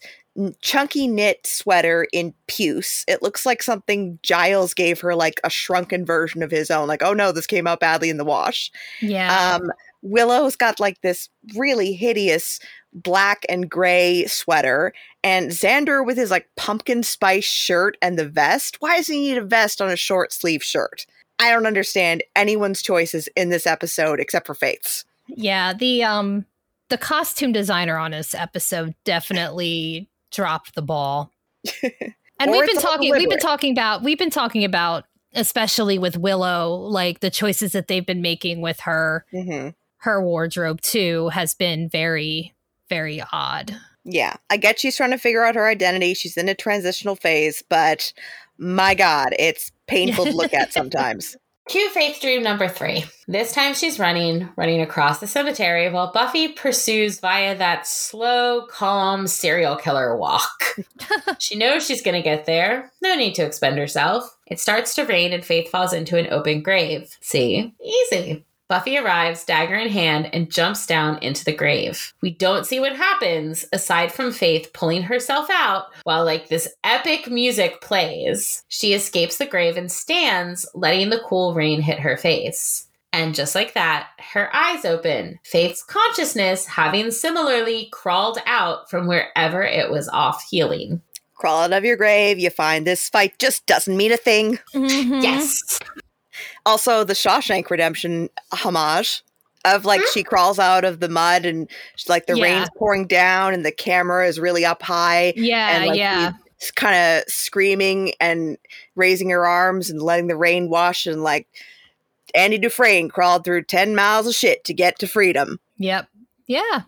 chunky knit sweater in puce. It looks like something Giles gave her, like a shrunken version of his own. Like, oh no, this came out badly in the wash. Yeah. Um, Willow's got like this really hideous black and gray sweater, and Xander with his like pumpkin spice shirt and the vest. Why does he need a vest on a short sleeve shirt? I don't understand anyone's choices in this episode except for Faith's. Yeah, the um the costume designer on this episode definitely dropped the ball. *laughs* and we've been talking we've been talking about we've been talking about especially with Willow like the choices that they've been making with her mm-hmm. her wardrobe too has been very very odd. Yeah, I get she's trying to figure out her identity. She's in a transitional phase, but my god, it's painful to look at *laughs* sometimes. Cue Faith Dream number three. This time she's running, running across the cemetery while Buffy pursues via that slow, calm serial killer walk. *laughs* she knows she's going to get there. No need to expend herself. It starts to rain and Faith falls into an open grave. See? Easy. Buffy arrives, dagger in hand, and jumps down into the grave. We don't see what happens aside from Faith pulling herself out while, like, this epic music plays. She escapes the grave and stands, letting the cool rain hit her face. And just like that, her eyes open, Faith's consciousness having similarly crawled out from wherever it was off healing. Crawl out of your grave, you find this fight just doesn't mean a thing. Mm-hmm. Yes. Also, the Shawshank Redemption homage of like hmm. she crawls out of the mud and like the yeah. rain's pouring down and the camera is really up high. Yeah, and, like, yeah. Kind of screaming and raising her arms and letting the rain wash and like Andy Dufresne crawled through ten miles of shit to get to freedom. Yep. Yeah.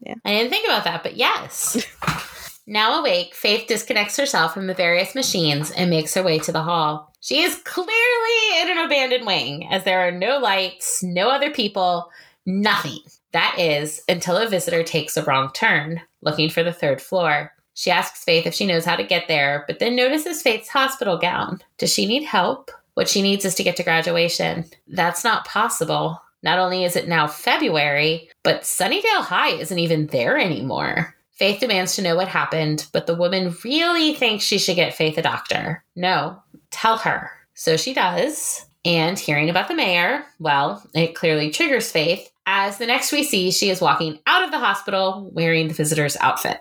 Yeah. I didn't think about that, but yes. *laughs* now awake, Faith disconnects herself from the various machines and makes her way to the hall. She is clearly in an abandoned wing, as there are no lights, no other people, nothing. That is, until a visitor takes a wrong turn, looking for the third floor. She asks Faith if she knows how to get there, but then notices Faith's hospital gown. Does she need help? What she needs is to get to graduation. That's not possible. Not only is it now February, but Sunnydale High isn't even there anymore. Faith demands to know what happened, but the woman really thinks she should get Faith a doctor. No, tell her. So she does. And hearing about the mayor, well, it clearly triggers Faith, as the next we see, she is walking out of the hospital wearing the visitor's outfit.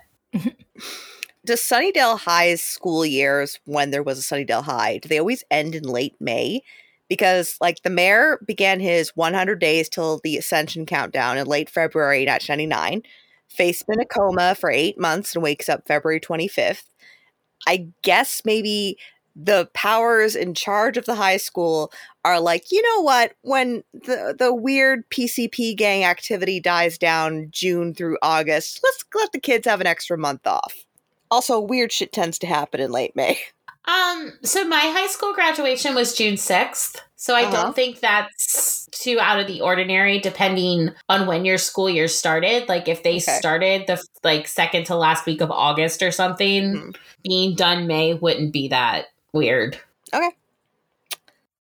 Does Sunnydale High's school years, when there was a Sunnydale High, do they always end in late May? Because, like, the mayor began his 100 days till the Ascension countdown in late February 1999. Faith's been a coma for eight months and wakes up February 25th. I guess maybe the powers in charge of the high school are like, you know what? When the the weird PCP gang activity dies down June through August, let's let the kids have an extra month off. Also, weird shit tends to happen in late May. Um, so my high school graduation was June 6th. So I uh-huh. don't think that's too out of the ordinary depending on when your school year started. Like if they okay. started the like second to last week of August or something, mm-hmm. being done May wouldn't be that weird. Okay.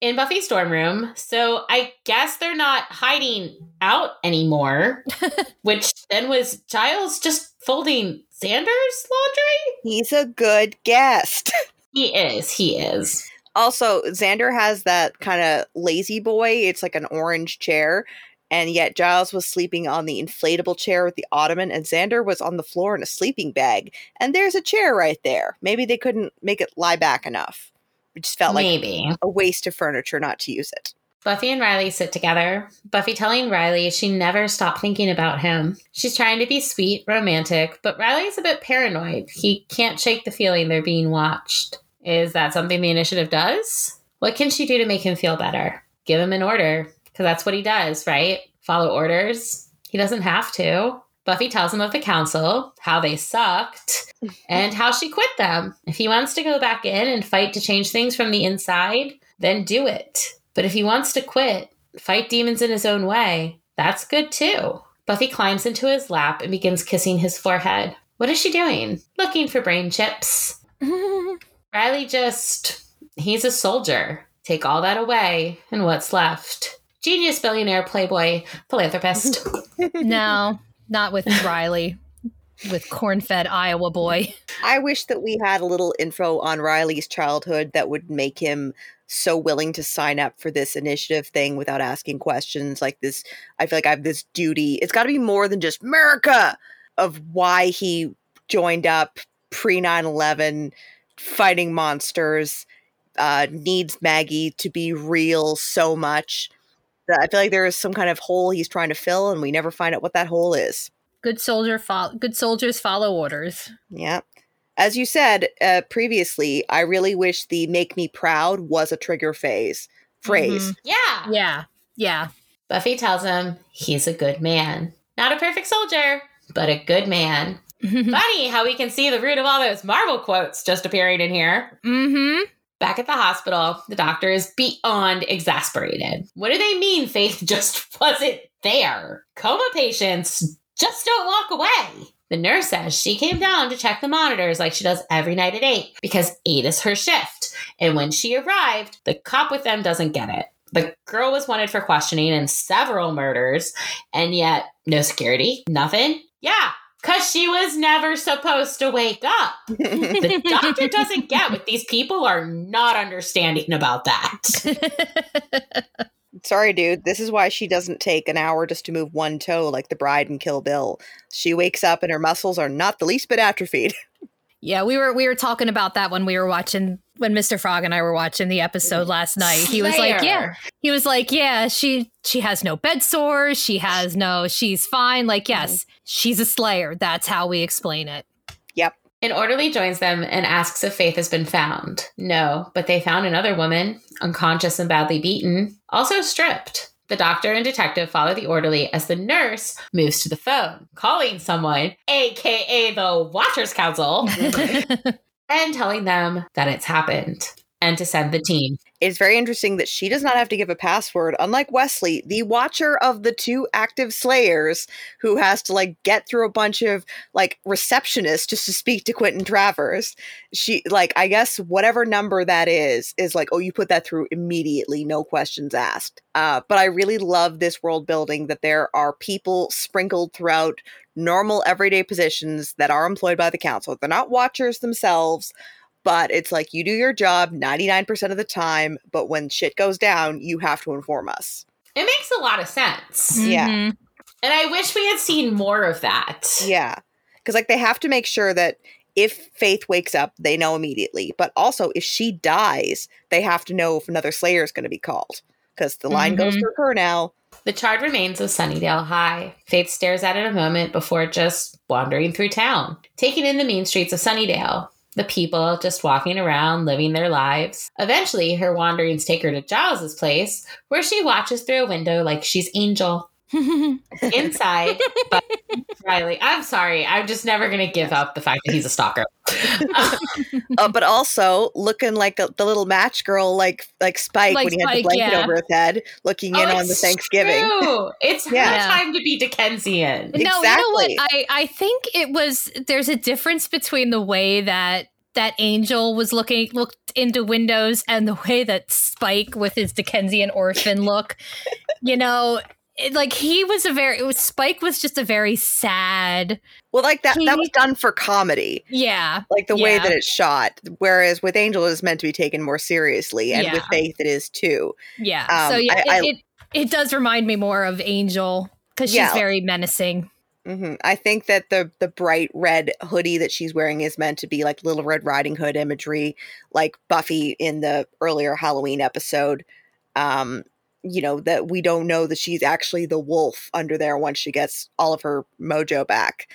In Buffy's dorm room, so I guess they're not hiding out anymore, *laughs* which then was Giles just folding Xander's laundry? He's a good guest. *laughs* he is. He is. Also, Xander has that kind of lazy boy. It's like an orange chair. And yet Giles was sleeping on the inflatable chair with the ottoman, and Xander was on the floor in a sleeping bag. And there's a chair right there. Maybe they couldn't make it lie back enough. It just felt like Maybe. a waste of furniture not to use it. Buffy and Riley sit together. Buffy telling Riley she never stopped thinking about him. She's trying to be sweet, romantic, but Riley's a bit paranoid. He can't shake the feeling they're being watched. Is that something the initiative does? What can she do to make him feel better? Give him an order, because that's what he does, right? Follow orders. He doesn't have to. Buffy tells him of the council, how they sucked, *laughs* and how she quit them. If he wants to go back in and fight to change things from the inside, then do it. But if he wants to quit, fight demons in his own way, that's good too. Buffy climbs into his lap and begins kissing his forehead. What is she doing? Looking for brain chips. *laughs* Riley just, he's a soldier. Take all that away, and what's left? Genius, billionaire, playboy, philanthropist. *laughs* no, not with Riley. With corn fed Iowa boy. I wish that we had a little info on Riley's childhood that would make him so willing to sign up for this initiative thing without asking questions like this i feel like i have this duty it's got to be more than just america of why he joined up pre 9-11 fighting monsters uh, needs maggie to be real so much I feel like there is some kind of hole he's trying to fill, and we never find out what that hole is. Good soldier, fo- good soldiers follow orders. Yeah. As you said uh, previously, I really wish the "make me proud" was a trigger phase phrase. Mm-hmm. Yeah, yeah, yeah. Buffy tells him he's a good man, not a perfect soldier, but a good man. *laughs* Funny how we can see the root of all those Marvel quotes just appearing in here. Mm-hmm. Back at the hospital, the doctor is beyond exasperated. What do they mean Faith just *laughs* wasn't there? Coma patients just don't walk away. The nurse says she came down to check the monitors like she does every night at 8 because 8 is her shift. And when she arrived, the cop with them doesn't get it. The girl was wanted for questioning in several murders, and yet no security, nothing. Yeah, because she was never supposed to wake up. *laughs* the doctor doesn't get what these people are not understanding about that. Sorry, dude. This is why she doesn't take an hour just to move one toe like the bride in Kill Bill. She wakes up and her muscles are not the least bit atrophied. *laughs* Yeah, we were we were talking about that when we were watching when Mr. Frog and I were watching the episode last night. He was like, "Yeah." He was like, "Yeah, she she has no bed sores, she has no she's fine. Like, yes, mm-hmm. she's a slayer. That's how we explain it." Yep. An orderly joins them and asks if Faith has been found. No, but they found another woman, unconscious and badly beaten, also stripped. The doctor and detective follow the orderly as the nurse moves to the phone, calling someone, aka the Watchers Council, *laughs* and telling them that it's happened and to send the team. It's very interesting that she does not have to give a password, unlike Wesley, the watcher of the two active slayers, who has to like get through a bunch of like receptionists just to speak to Quentin Travers. She like I guess whatever number that is is like, oh, you put that through immediately, no questions asked. Uh, but I really love this world building that there are people sprinkled throughout normal everyday positions that are employed by the council. They're not watchers themselves but it's like you do your job 99% of the time, but when shit goes down, you have to inform us. It makes a lot of sense. Mm-hmm. Yeah. And I wish we had seen more of that. Yeah. Because, like, they have to make sure that if Faith wakes up, they know immediately. But also, if she dies, they have to know if another Slayer is going to be called. Because the line mm-hmm. goes through her now. The charred remains of Sunnydale High. Faith stares at it a moment before just wandering through town, taking in the mean streets of Sunnydale the people just walking around, living their lives. Eventually, her wanderings take her to Giles's place, where she watches through a window like she's Angel. Inside, but Riley, I'm sorry, I'm just never going to give up the fact that he's a stalker. *laughs* uh, but also looking like a, the little match girl, like like Spike like when he Spike, had the blanket yeah. over his head, looking oh, in on the Thanksgiving. True. It's yeah. her time to be Dickensian. No, exactly. you know what? I I think it was. There's a difference between the way that that Angel was looking looked into windows and the way that Spike with his Dickensian orphan look, you know, it, like he was a very it was, Spike was just a very sad. Well, like that he, that was done for comedy. Yeah, like the yeah. way that it's shot. Whereas with Angel, it is meant to be taken more seriously, and yeah. with Faith, it is too. Yeah. Um, so yeah, I, it, I, it, it does remind me more of Angel because she's yeah. very menacing. Mm-hmm. I think that the the bright red hoodie that she's wearing is meant to be like Little Red Riding Hood imagery, like Buffy in the earlier Halloween episode. Um, you know that we don't know that she's actually the wolf under there once she gets all of her mojo back.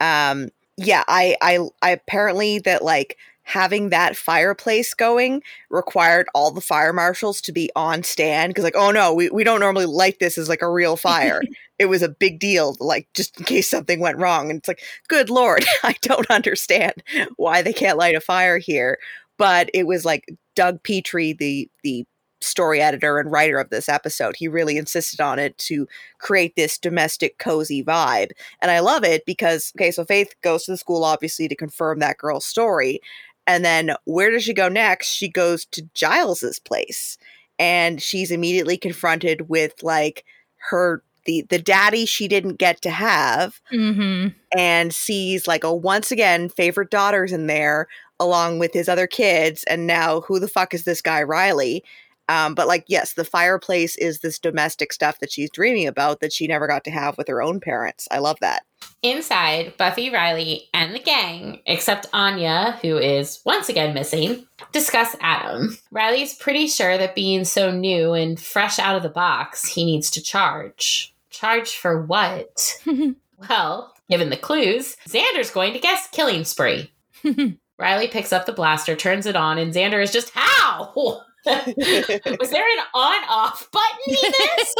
Um, yeah, I I I apparently that like having that fireplace going required all the fire marshals to be on stand because like oh no we, we don't normally light this as like a real fire. *laughs* It was a big deal like just in case something went wrong. And it's like good lord *laughs* i don't understand why they can't light a fire here. But it was like doug petrie the the story editor and writer of this episode. He really insisted on it to create this domestic, cozy vibe. And I love it because, okay, so Faith goes to the school obviously to confirm that girl's story. And then where does she go next? She goes to Giles's place. And she's immediately confronted with like her the the daddy she didn't get to have mm-hmm. and sees like a once again favorite daughters in there along with his other kids and now who the fuck is this guy riley um, but like, yes, the fireplace is this domestic stuff that she's dreaming about that she never got to have with her own parents. I love that. Inside, Buffy, Riley, and the gang, except Anya, who is once again missing, discuss Adam. Riley's pretty sure that being so new and fresh out of the box, he needs to charge. Charge for what? *laughs* well, given the clues, Xander's going to guess killing spree. *laughs* Riley picks up the blaster, turns it on, and Xander is just, How? *laughs* Was there an on off button in this?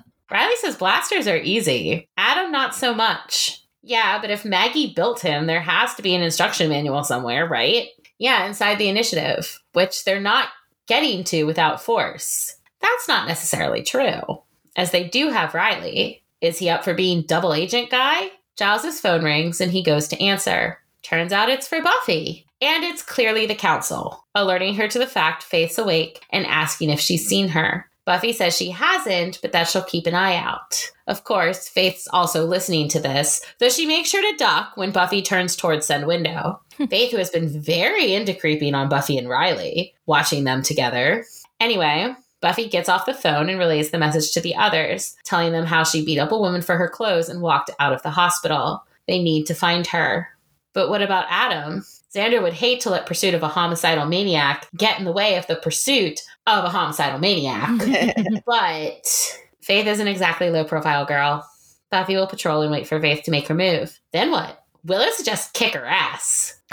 *laughs* Riley says blasters are easy. Adam, not so much. Yeah, but if Maggie built him, there has to be an instruction manual somewhere, right? Yeah, inside the initiative, which they're not getting to without force. That's not necessarily true, as they do have Riley. Is he up for being double agent guy? Giles's phone rings and he goes to answer. Turns out it's for Buffy. And it's clearly the council, alerting her to the fact Faith's awake and asking if she's seen her. Buffy says she hasn't, but that she'll keep an eye out. Of course, Faith's also listening to this, though she makes sure to duck when Buffy turns towards said window. Hmm. Faith, who has been very into creeping on Buffy and Riley, watching them together. Anyway, Buffy gets off the phone and relays the message to the others, telling them how she beat up a woman for her clothes and walked out of the hospital. They need to find her. But what about Adam? Xander would hate to let pursuit of a homicidal maniac get in the way of the pursuit of a homicidal maniac. *laughs* *laughs* but Faith isn't exactly low profile girl. Buffy will patrol and wait for Faith to make her move. Then what? Willow suggests kick her ass. *laughs*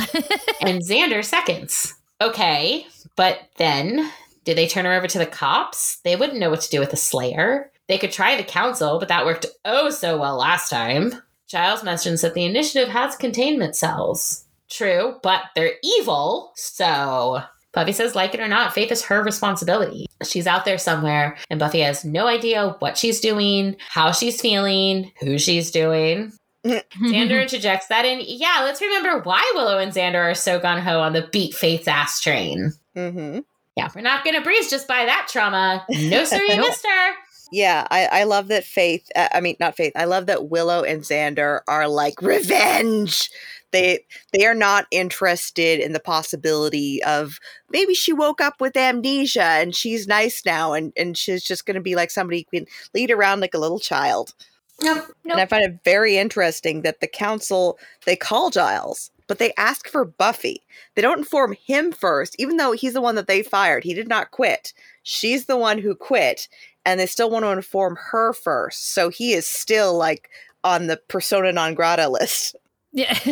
and Xander seconds. Okay, but then do they turn her over to the cops? They wouldn't know what to do with a Slayer. They could try the council, but that worked oh so well last time. Giles mentions that the initiative has containment cells. True, but they're evil. So Buffy says, like it or not, Faith is her responsibility. She's out there somewhere, and Buffy has no idea what she's doing, how she's feeling, who she's doing. *laughs* Xander interjects that in. Yeah, let's remember why Willow and Xander are so gun ho on the beat Faith's ass train. Mm-hmm. Yeah, we're not going to breeze just by that trauma. No, sir, you *laughs* missed her. Yeah, I, I love that Faith. Uh, I mean, not Faith. I love that Willow and Xander are like revenge they they are not interested in the possibility of maybe she woke up with amnesia and she's nice now and and she's just going to be like somebody can lead around like a little child. No, nope. And I find it very interesting that the council they call Giles, but they ask for Buffy. They don't inform him first, even though he's the one that they fired. He did not quit. She's the one who quit, and they still want to inform her first. So he is still like on the persona non grata *laughs* list. Yeah. *laughs*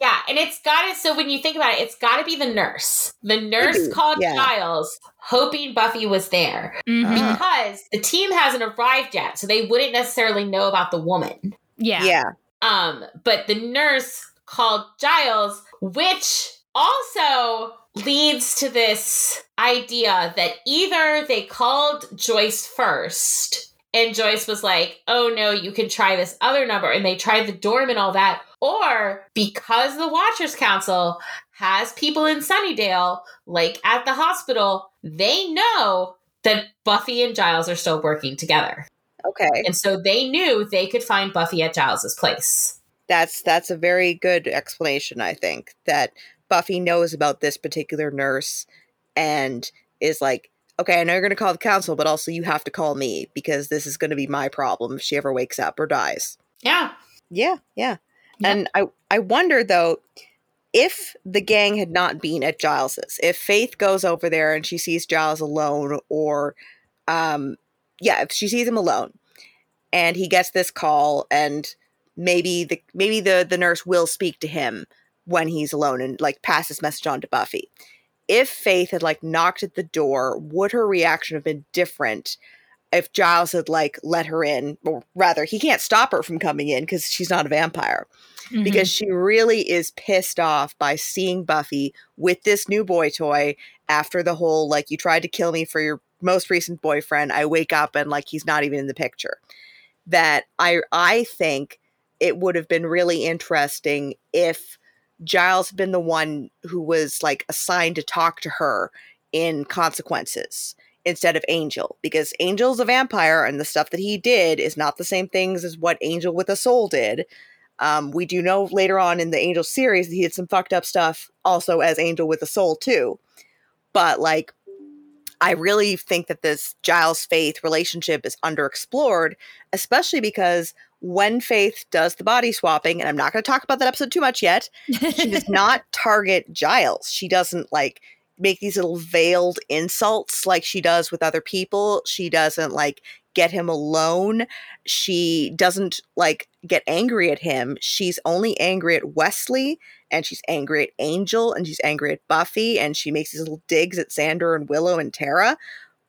yeah. And it's got to, so when you think about it, it's got to be the nurse. The nurse called yeah. Giles, hoping Buffy was there mm-hmm. because the team hasn't arrived yet. So they wouldn't necessarily know about the woman. Yeah. Yeah. Um, but the nurse called Giles, which also leads to this idea that either they called Joyce first and Joyce was like, oh no, you can try this other number. And they tried the dorm and all that. Or because the Watchers Council has people in Sunnydale, like at the hospital, they know that Buffy and Giles are still working together. Okay. And so they knew they could find Buffy at Giles's place. That's that's a very good explanation, I think, that Buffy knows about this particular nurse and is like, okay, I know you're going to call the council, but also you have to call me because this is going to be my problem if she ever wakes up or dies. Yeah. Yeah, yeah. And I I wonder though if the gang had not been at Giles's, if Faith goes over there and she sees Giles alone or um yeah, if she sees him alone and he gets this call and maybe the maybe the the nurse will speak to him, when he's alone and like pass this message on to Buffy. If Faith had like knocked at the door, would her reaction have been different if Giles had like let her in, or rather, he can't stop her from coming in because she's not a vampire. Mm-hmm. Because she really is pissed off by seeing Buffy with this new boy toy after the whole like you tried to kill me for your most recent boyfriend. I wake up and like he's not even in the picture. That I I think it would have been really interesting if Giles had been the one who was like assigned to talk to her in consequences instead of Angel because Angel's a vampire and the stuff that he did is not the same things as what Angel with a soul did. Um, we do know later on in the Angel series that he did some fucked up stuff also as Angel with a soul too. But like I really think that this Giles Faith relationship is underexplored, especially because when Faith does the body swapping, and I'm not going to talk about that episode too much yet, she does *laughs* not target Giles. She doesn't like make these little veiled insults like she does with other people. She doesn't like get him alone. She doesn't like get angry at him. She's only angry at Wesley and she's angry at Angel and she's angry at Buffy and she makes these little digs at Xander and Willow and Tara.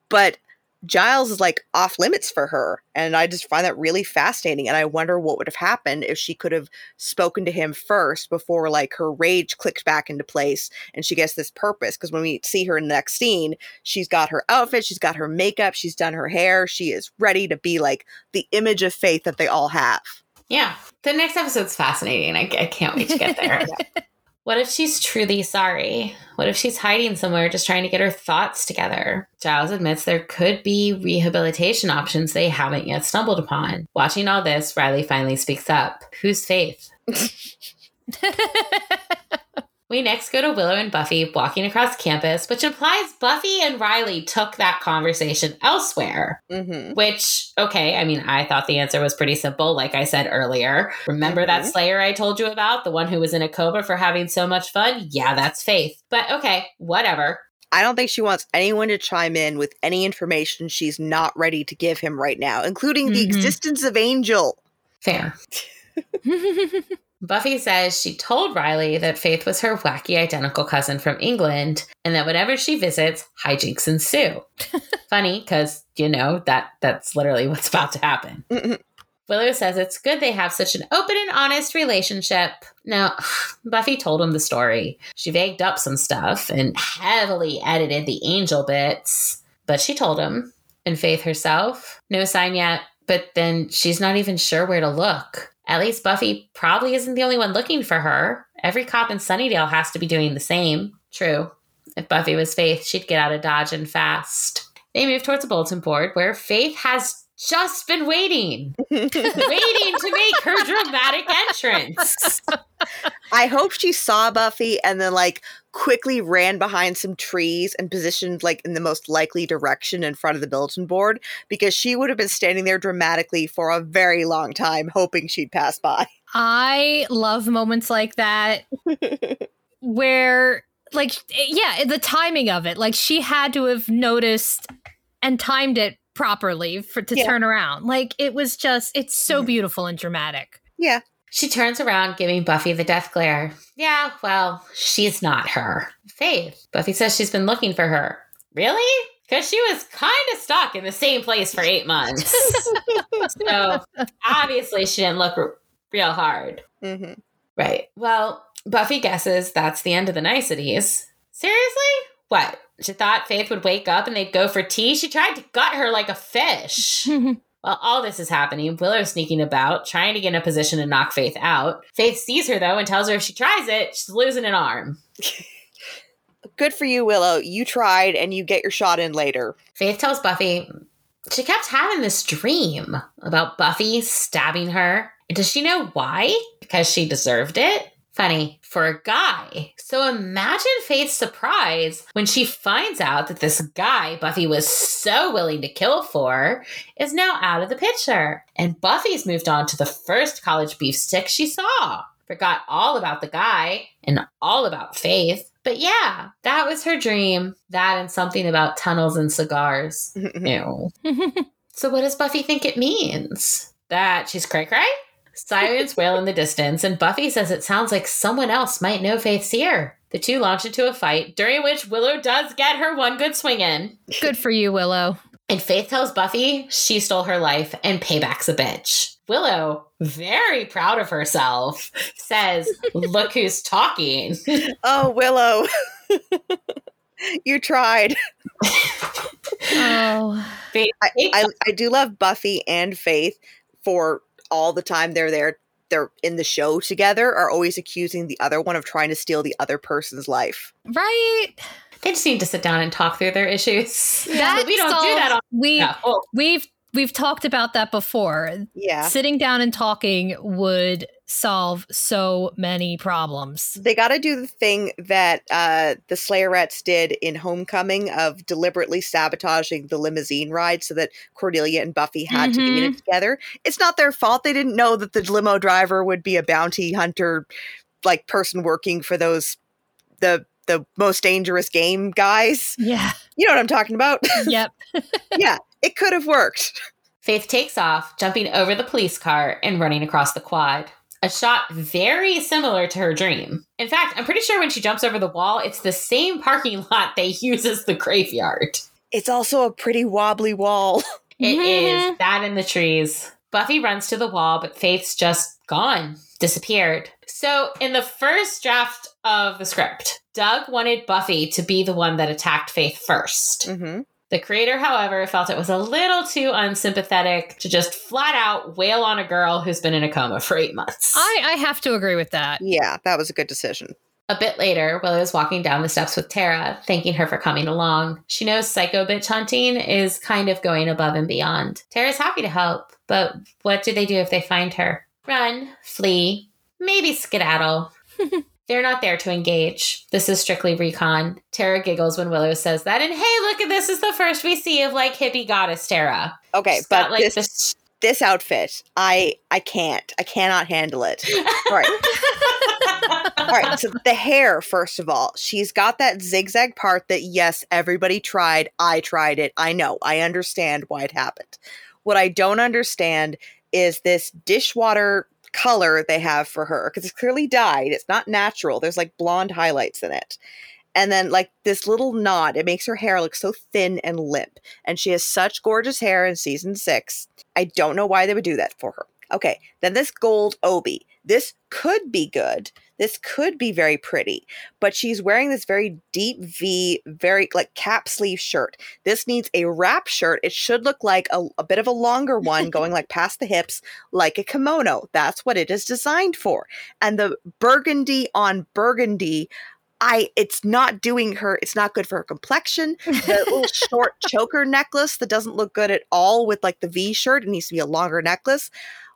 But Giles is like off limits for her. And I just find that really fascinating. And I wonder what would have happened if she could have spoken to him first before like her rage clicks back into place and she gets this purpose. Because when we see her in the next scene, she's got her outfit, she's got her makeup, she's done her hair, she is ready to be like the image of faith that they all have. Yeah. The next episode's fascinating. I, I can't wait to get *laughs* there. yeah. What if she's truly sorry? What if she's hiding somewhere just trying to get her thoughts together? Giles admits there could be rehabilitation options they haven't yet stumbled upon. Watching all this, Riley finally speaks up. Who's Faith? *laughs* We next go to Willow and Buffy walking across campus, which implies Buffy and Riley took that conversation elsewhere. Mm-hmm. Which, okay, I mean, I thought the answer was pretty simple, like I said earlier. Remember mm-hmm. that Slayer I told you about? The one who was in a coma for having so much fun? Yeah, that's Faith. But okay, whatever. I don't think she wants anyone to chime in with any information she's not ready to give him right now, including mm-hmm. the existence of Angel. Fair. *laughs* *laughs* Buffy says she told Riley that Faith was her wacky identical cousin from England and that whenever she visits, hijinks ensue. *laughs* Funny because, you know, that that's literally *laughs* what's about to happen. Willow says it's good they have such an open and honest relationship. Now, *sighs* Buffy told him the story. She vagued up some stuff and heavily edited the angel bits, but she told him. And Faith herself, no sign yet, but then she's not even sure where to look. At least Buffy probably isn't the only one looking for her. Every cop in Sunnydale has to be doing the same. True. If Buffy was Faith, she'd get out of Dodge and fast. They move towards a bulletin board where Faith has just been waiting, *laughs* waiting to make her dramatic entrance. I hope she saw Buffy and then like quickly ran behind some trees and positioned like in the most likely direction in front of the bulletin board because she would have been standing there dramatically for a very long time hoping she'd pass by. *laughs* I love moments like that where like eh, yeah, the timing of it. Like she had to have noticed and timed it properly for to yeah. turn around. Like it was just it's so beautiful and dramatic. Yeah. She turns around, giving Buffy the death glare. Yeah, well, she's not her. Faith. Buffy says she's been looking for her. Really? Because she was kind of stuck in the same place for eight months. *laughs* so obviously she didn't look r- real hard. Mm-hmm. Right. Well, Buffy guesses that's the end of the niceties. Seriously? What? She thought Faith would wake up and they'd go for tea. She tried to gut her like a fish. *laughs* While all this is happening, Willow's sneaking about, trying to get in a position to knock Faith out. Faith sees her, though, and tells her if she tries it, she's losing an arm. *laughs* Good for you, Willow. You tried, and you get your shot in later. Faith tells Buffy she kept having this dream about Buffy stabbing her. Does she know why? Because she deserved it? Funny for a guy. So imagine Faith's surprise when she finds out that this guy Buffy was so willing to kill for is now out of the picture. And Buffy's moved on to the first college beef stick she saw. Forgot all about the guy and all about Faith. But yeah, that was her dream. That and something about tunnels and cigars. *laughs* Ew. so what does Buffy think it means? That she's cray cray? Sirens wail in the distance, and Buffy says it sounds like someone else might know Faith's here. The two launch into a fight, during which Willow does get her one good swing in. Good for you, Willow. And Faith tells Buffy she stole her life and payback's a bitch. Willow, very proud of herself, says, Look who's talking. *laughs* Oh, Willow. *laughs* you tried. oh. Faith, I, I, I do love Buffy and Faith for all the time they're there they're in the show together are always accusing the other one of trying to steal the other person's life. Right. They just need to sit down and talk through their issues. Yeah, we don't do that. On- we yeah. oh. we've we've talked about that before. Yeah. Sitting down and talking would solve so many problems. They got to do the thing that uh, the Slayerettes did in Homecoming of deliberately sabotaging the limousine ride so that Cordelia and Buffy had mm-hmm. to be in it mm-hmm. together. It's not their fault. They didn't know that the limo driver would be a bounty hunter, like person working for those the the most dangerous game guys. Yeah. You know what I'm talking about? *laughs* Yep. *laughs* yeah, it could have worked. Faith takes off, jumping over the police car and running across the quad. A shot very similar to her dream. In fact, I'm pretty sure when she jumps over the wall, it's the same parking *laughs* lot they use as the graveyard. It's also a pretty wobbly wall. *laughs* It is that in the trees. Buffy runs to the wall, but Faith's just gone, disappeared. So, in the first draft of the script, Doug wanted Buffy to be the one that attacked Faith 1st mm-hmm. The creator, however, felt it was a little too unsympathetic to just flat out wail on a girl who's been in a coma for eight months. I, I have to agree with that. Yeah, that was a good decision. A bit later, Willow is walking down the steps with Tara, thanking her for coming along. She knows psycho bitch hunting is kind of going above and beyond. Tara's happy to help, but what do they do if they find her? Run, flee, maybe skedaddle. *laughs* They're not there to engage. This is strictly recon. Tara giggles when Willow says that, and hey, look at this is the first we see of like hippie goddess Tara. Okay, She's but got, like, this, this this outfit, I I can't. I cannot handle it. All right. all right. So the hair, first of all, she's got that zigzag part that yes, everybody tried. I tried it. I know. I understand why it happened. What I don't understand is this dishwater color they have for her because it's clearly dyed. It's not natural. There's like blonde highlights in it. And then like this little knot, it makes her hair look so thin and limp. And she has such gorgeous hair in season six. I don't know why they would do that for her. Okay, then this gold obi. This could be good. This could be very pretty, but she's wearing this very deep V, very like cap sleeve shirt. This needs a wrap shirt. It should look like a, a bit of a longer one *laughs* going like past the hips, like a kimono. That's what it is designed for. And the burgundy on burgundy I it's not doing her it's not good for her complexion. The little *laughs* short choker necklace that doesn't look good at all with like the V shirt. It needs to be a longer necklace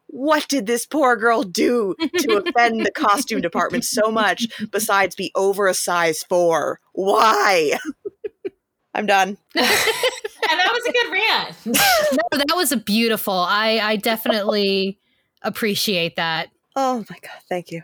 what did this poor girl do to *laughs* offend the costume department so much besides be over a size four? Why? *laughs* I'm done. *laughs* and that was a good rant. no, that was a beautiful. I I definitely appreciate that. Oh my god, thank you.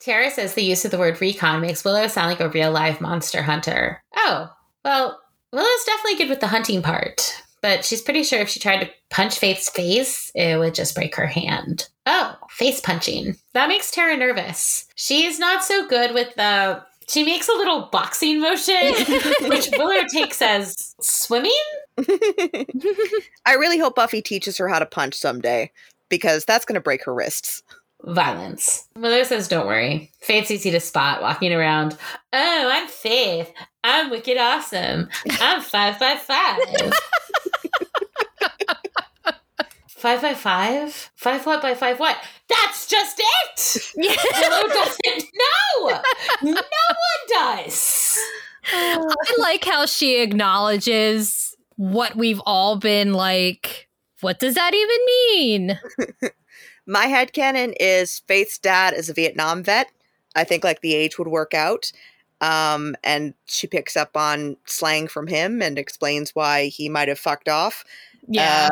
Tara says the use of the word recon makes Willow sound like a real live monster hunter. Oh, well, Willow's definitely good with the hunting part but she's pretty sure if she tried to punch Faith's face, it would just break her hand. Oh, face punching. That makes Tara nervous. She's not so good with the. She makes a little boxing motion, *laughs* which Willow takes as swimming. I really hope Buffy teaches her how to punch someday because that's going to break her wrists violence. Willow says, Don't worry. Faith's easy to spot walking around. Oh, I'm Faith. I'm wicked awesome. I'm five by five. *laughs* five by five? Five what by five what? That's just it! Willow *laughs* doesn't know! No one does! I like how she acknowledges what we've all been like. What does that even mean? *laughs* My head canon is Faith's dad is a Vietnam vet. I think like the age would work out. Um, and she picks up on slang from him and explains why he might have fucked off. Yeah.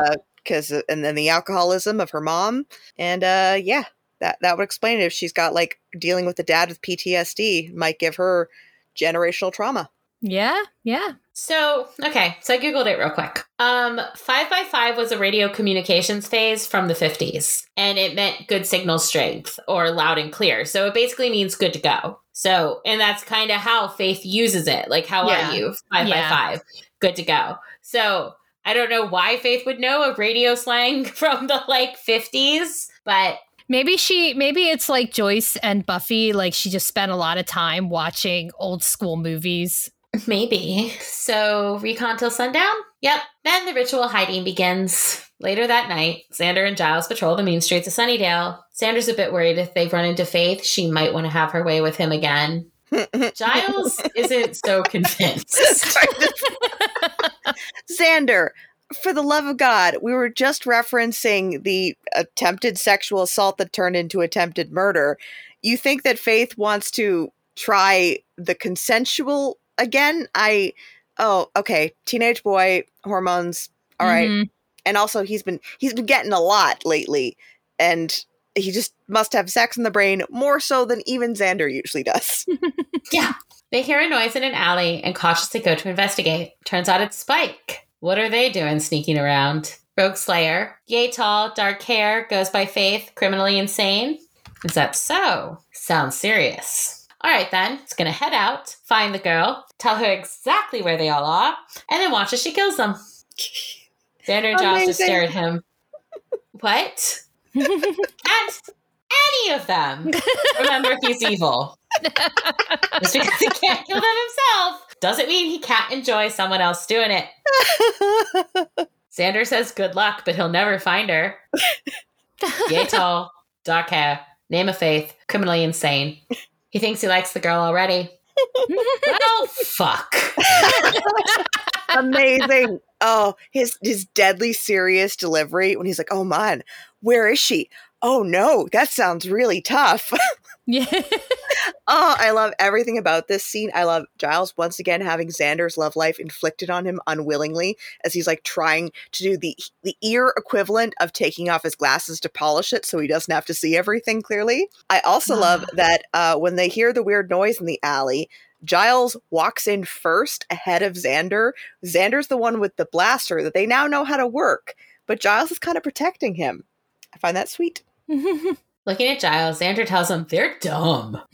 Because uh, and then the alcoholism of her mom, and uh, yeah, that that would explain it. If she's got like dealing with the dad with PTSD, might give her generational trauma. Yeah, yeah. So, okay, so I Googled it real quick. Um, 5 by 5 was a radio communications phase from the 50s, and it meant good signal strength or loud and clear. So it basically means good to go. So, and that's kind of how Faith uses it. Like, how yeah. are you? 5 yeah. by 5, good to go. So I don't know why Faith would know a radio slang *laughs* from the like 50s, but Maybe she maybe it's like Joyce and Buffy, like she just spent a lot of time watching old school movies Maybe. So, recon till sundown? Yep. Then the ritual hiding begins. Later that night, Xander and Giles patrol the mean streets of Sunnydale. Xander's a bit worried if they've run into Faith, she might want to have her way with him again. Giles isn't so *laughs* convinced. *laughs* Xander, for the love of God, we were just referencing the attempted sexual assault that turned into attempted murder. You think that Faith wants to try the consensual again, I oh, okay, teenage boy hormones. All mm-hmm. right. And also he's been he's been getting a lot lately and he just must have sex in the brain more so than even Xander usually does. *laughs* yeah. They hear a noise in an alley and cautiously go to investigate. Turns out it's Spike. What are they doing sneaking around? Rogue Slayer. Yay tall, dark hair, goes by Faith, criminally insane. Is that so? Sounds serious. All right, then, it's gonna head out, find the girl, tell her exactly where they all are, and then watch as she kills them. *laughs* Xander and Giles just stare at him. *laughs* What? And any of them. *laughs* Remember, if he's evil. *laughs* Just because he can't kill them himself doesn't mean he can't enjoy someone else doing it. Xander says good luck, but he'll never find her. Yay *laughs* tall, dark hair, name of faith, criminally insane. He thinks he likes the girl already. well, fuck. Amazing. Oh, his his deadly serious delivery when he's like, "Oh man, where is she? Oh no, that sounds really tough." *laughs* Yeah. oh, I love everything about this scene. I love Giles once again having Xander's love life inflicted on him unwillingly as he's like trying to do the the ear equivalent of taking off his glasses to polish it so he doesn't have to see everything clearly. I also love that uh, when they hear the weird noise in the alley, Giles walks in first ahead of Xander. Xander's the one with the blaster that they now know how to work, but Giles is kind of protecting him. I find that sweet. *laughs* Looking at Giles, Xander tells him they're dumb. *laughs*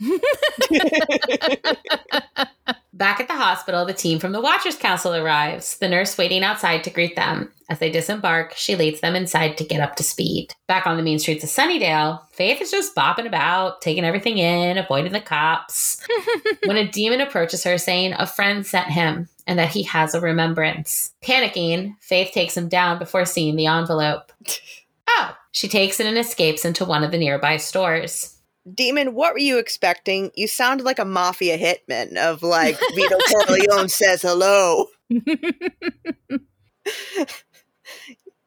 Back at the hospital, the team from the Watchers Council arrives, the nurse waiting outside to greet them. As they disembark, she leads them inside to get up to speed. Back on the mean streets of Sunnydale, Faith is just bopping about, taking everything in, avoiding the cops. *laughs* when a demon approaches her, saying a friend sent him and that he has a remembrance. Panicking, Faith takes him down before seeing the envelope. *laughs* Oh, she takes it and escapes into one of the nearby stores. Demon, what were you expecting? You sounded like a mafia hitman of like Vito *laughs* Corleone says hello.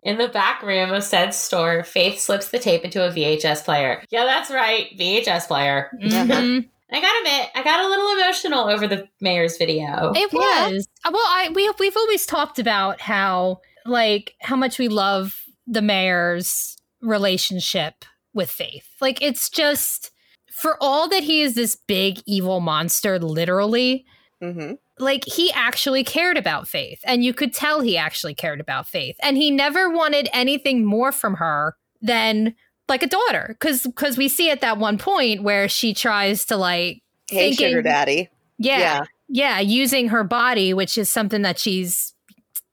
In the back room of said store, Faith slips the tape into a VHS player. Yeah, that's right, VHS player. Mm-hmm. I gotta admit, I got a little emotional over the mayor's video. It was. Yeah. Well, I we we've always talked about how like how much we love the mayor's relationship with Faith. Like it's just for all that he is this big evil monster, literally. Mm-hmm. Like he actually cared about Faith, and you could tell he actually cared about Faith, and he never wanted anything more from her than like a daughter, because because we see at that one point where she tries to like hey thinking, sugar daddy, yeah, yeah, yeah, using her body, which is something that she's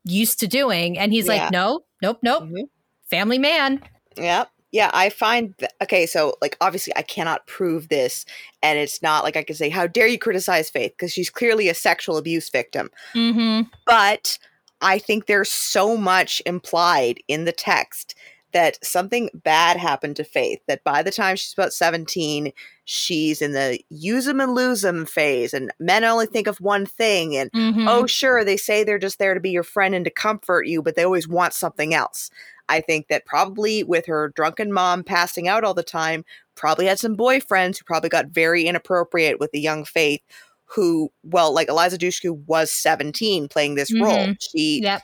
used to doing, and he's yeah. like, no, nope, nope, mm-hmm. family man. Yep. Yeah, I find th- okay, so like obviously I cannot prove this, and it's not like I can say, How dare you criticize Faith? Because she's clearly a sexual abuse victim. Mm-hmm. But I think there's so much implied in the text that something bad happened to Faith, that by the time she's about 17, she's in the use them and lose them phase, and men only think of one thing. And mm-hmm. oh, sure, they say they're just there to be your friend and to comfort you, but they always want something else. I think that probably with her drunken mom passing out all the time, probably had some boyfriends who probably got very inappropriate with the young Faith, who, well, like Eliza Dushku was 17 playing this mm-hmm. role. She, yep.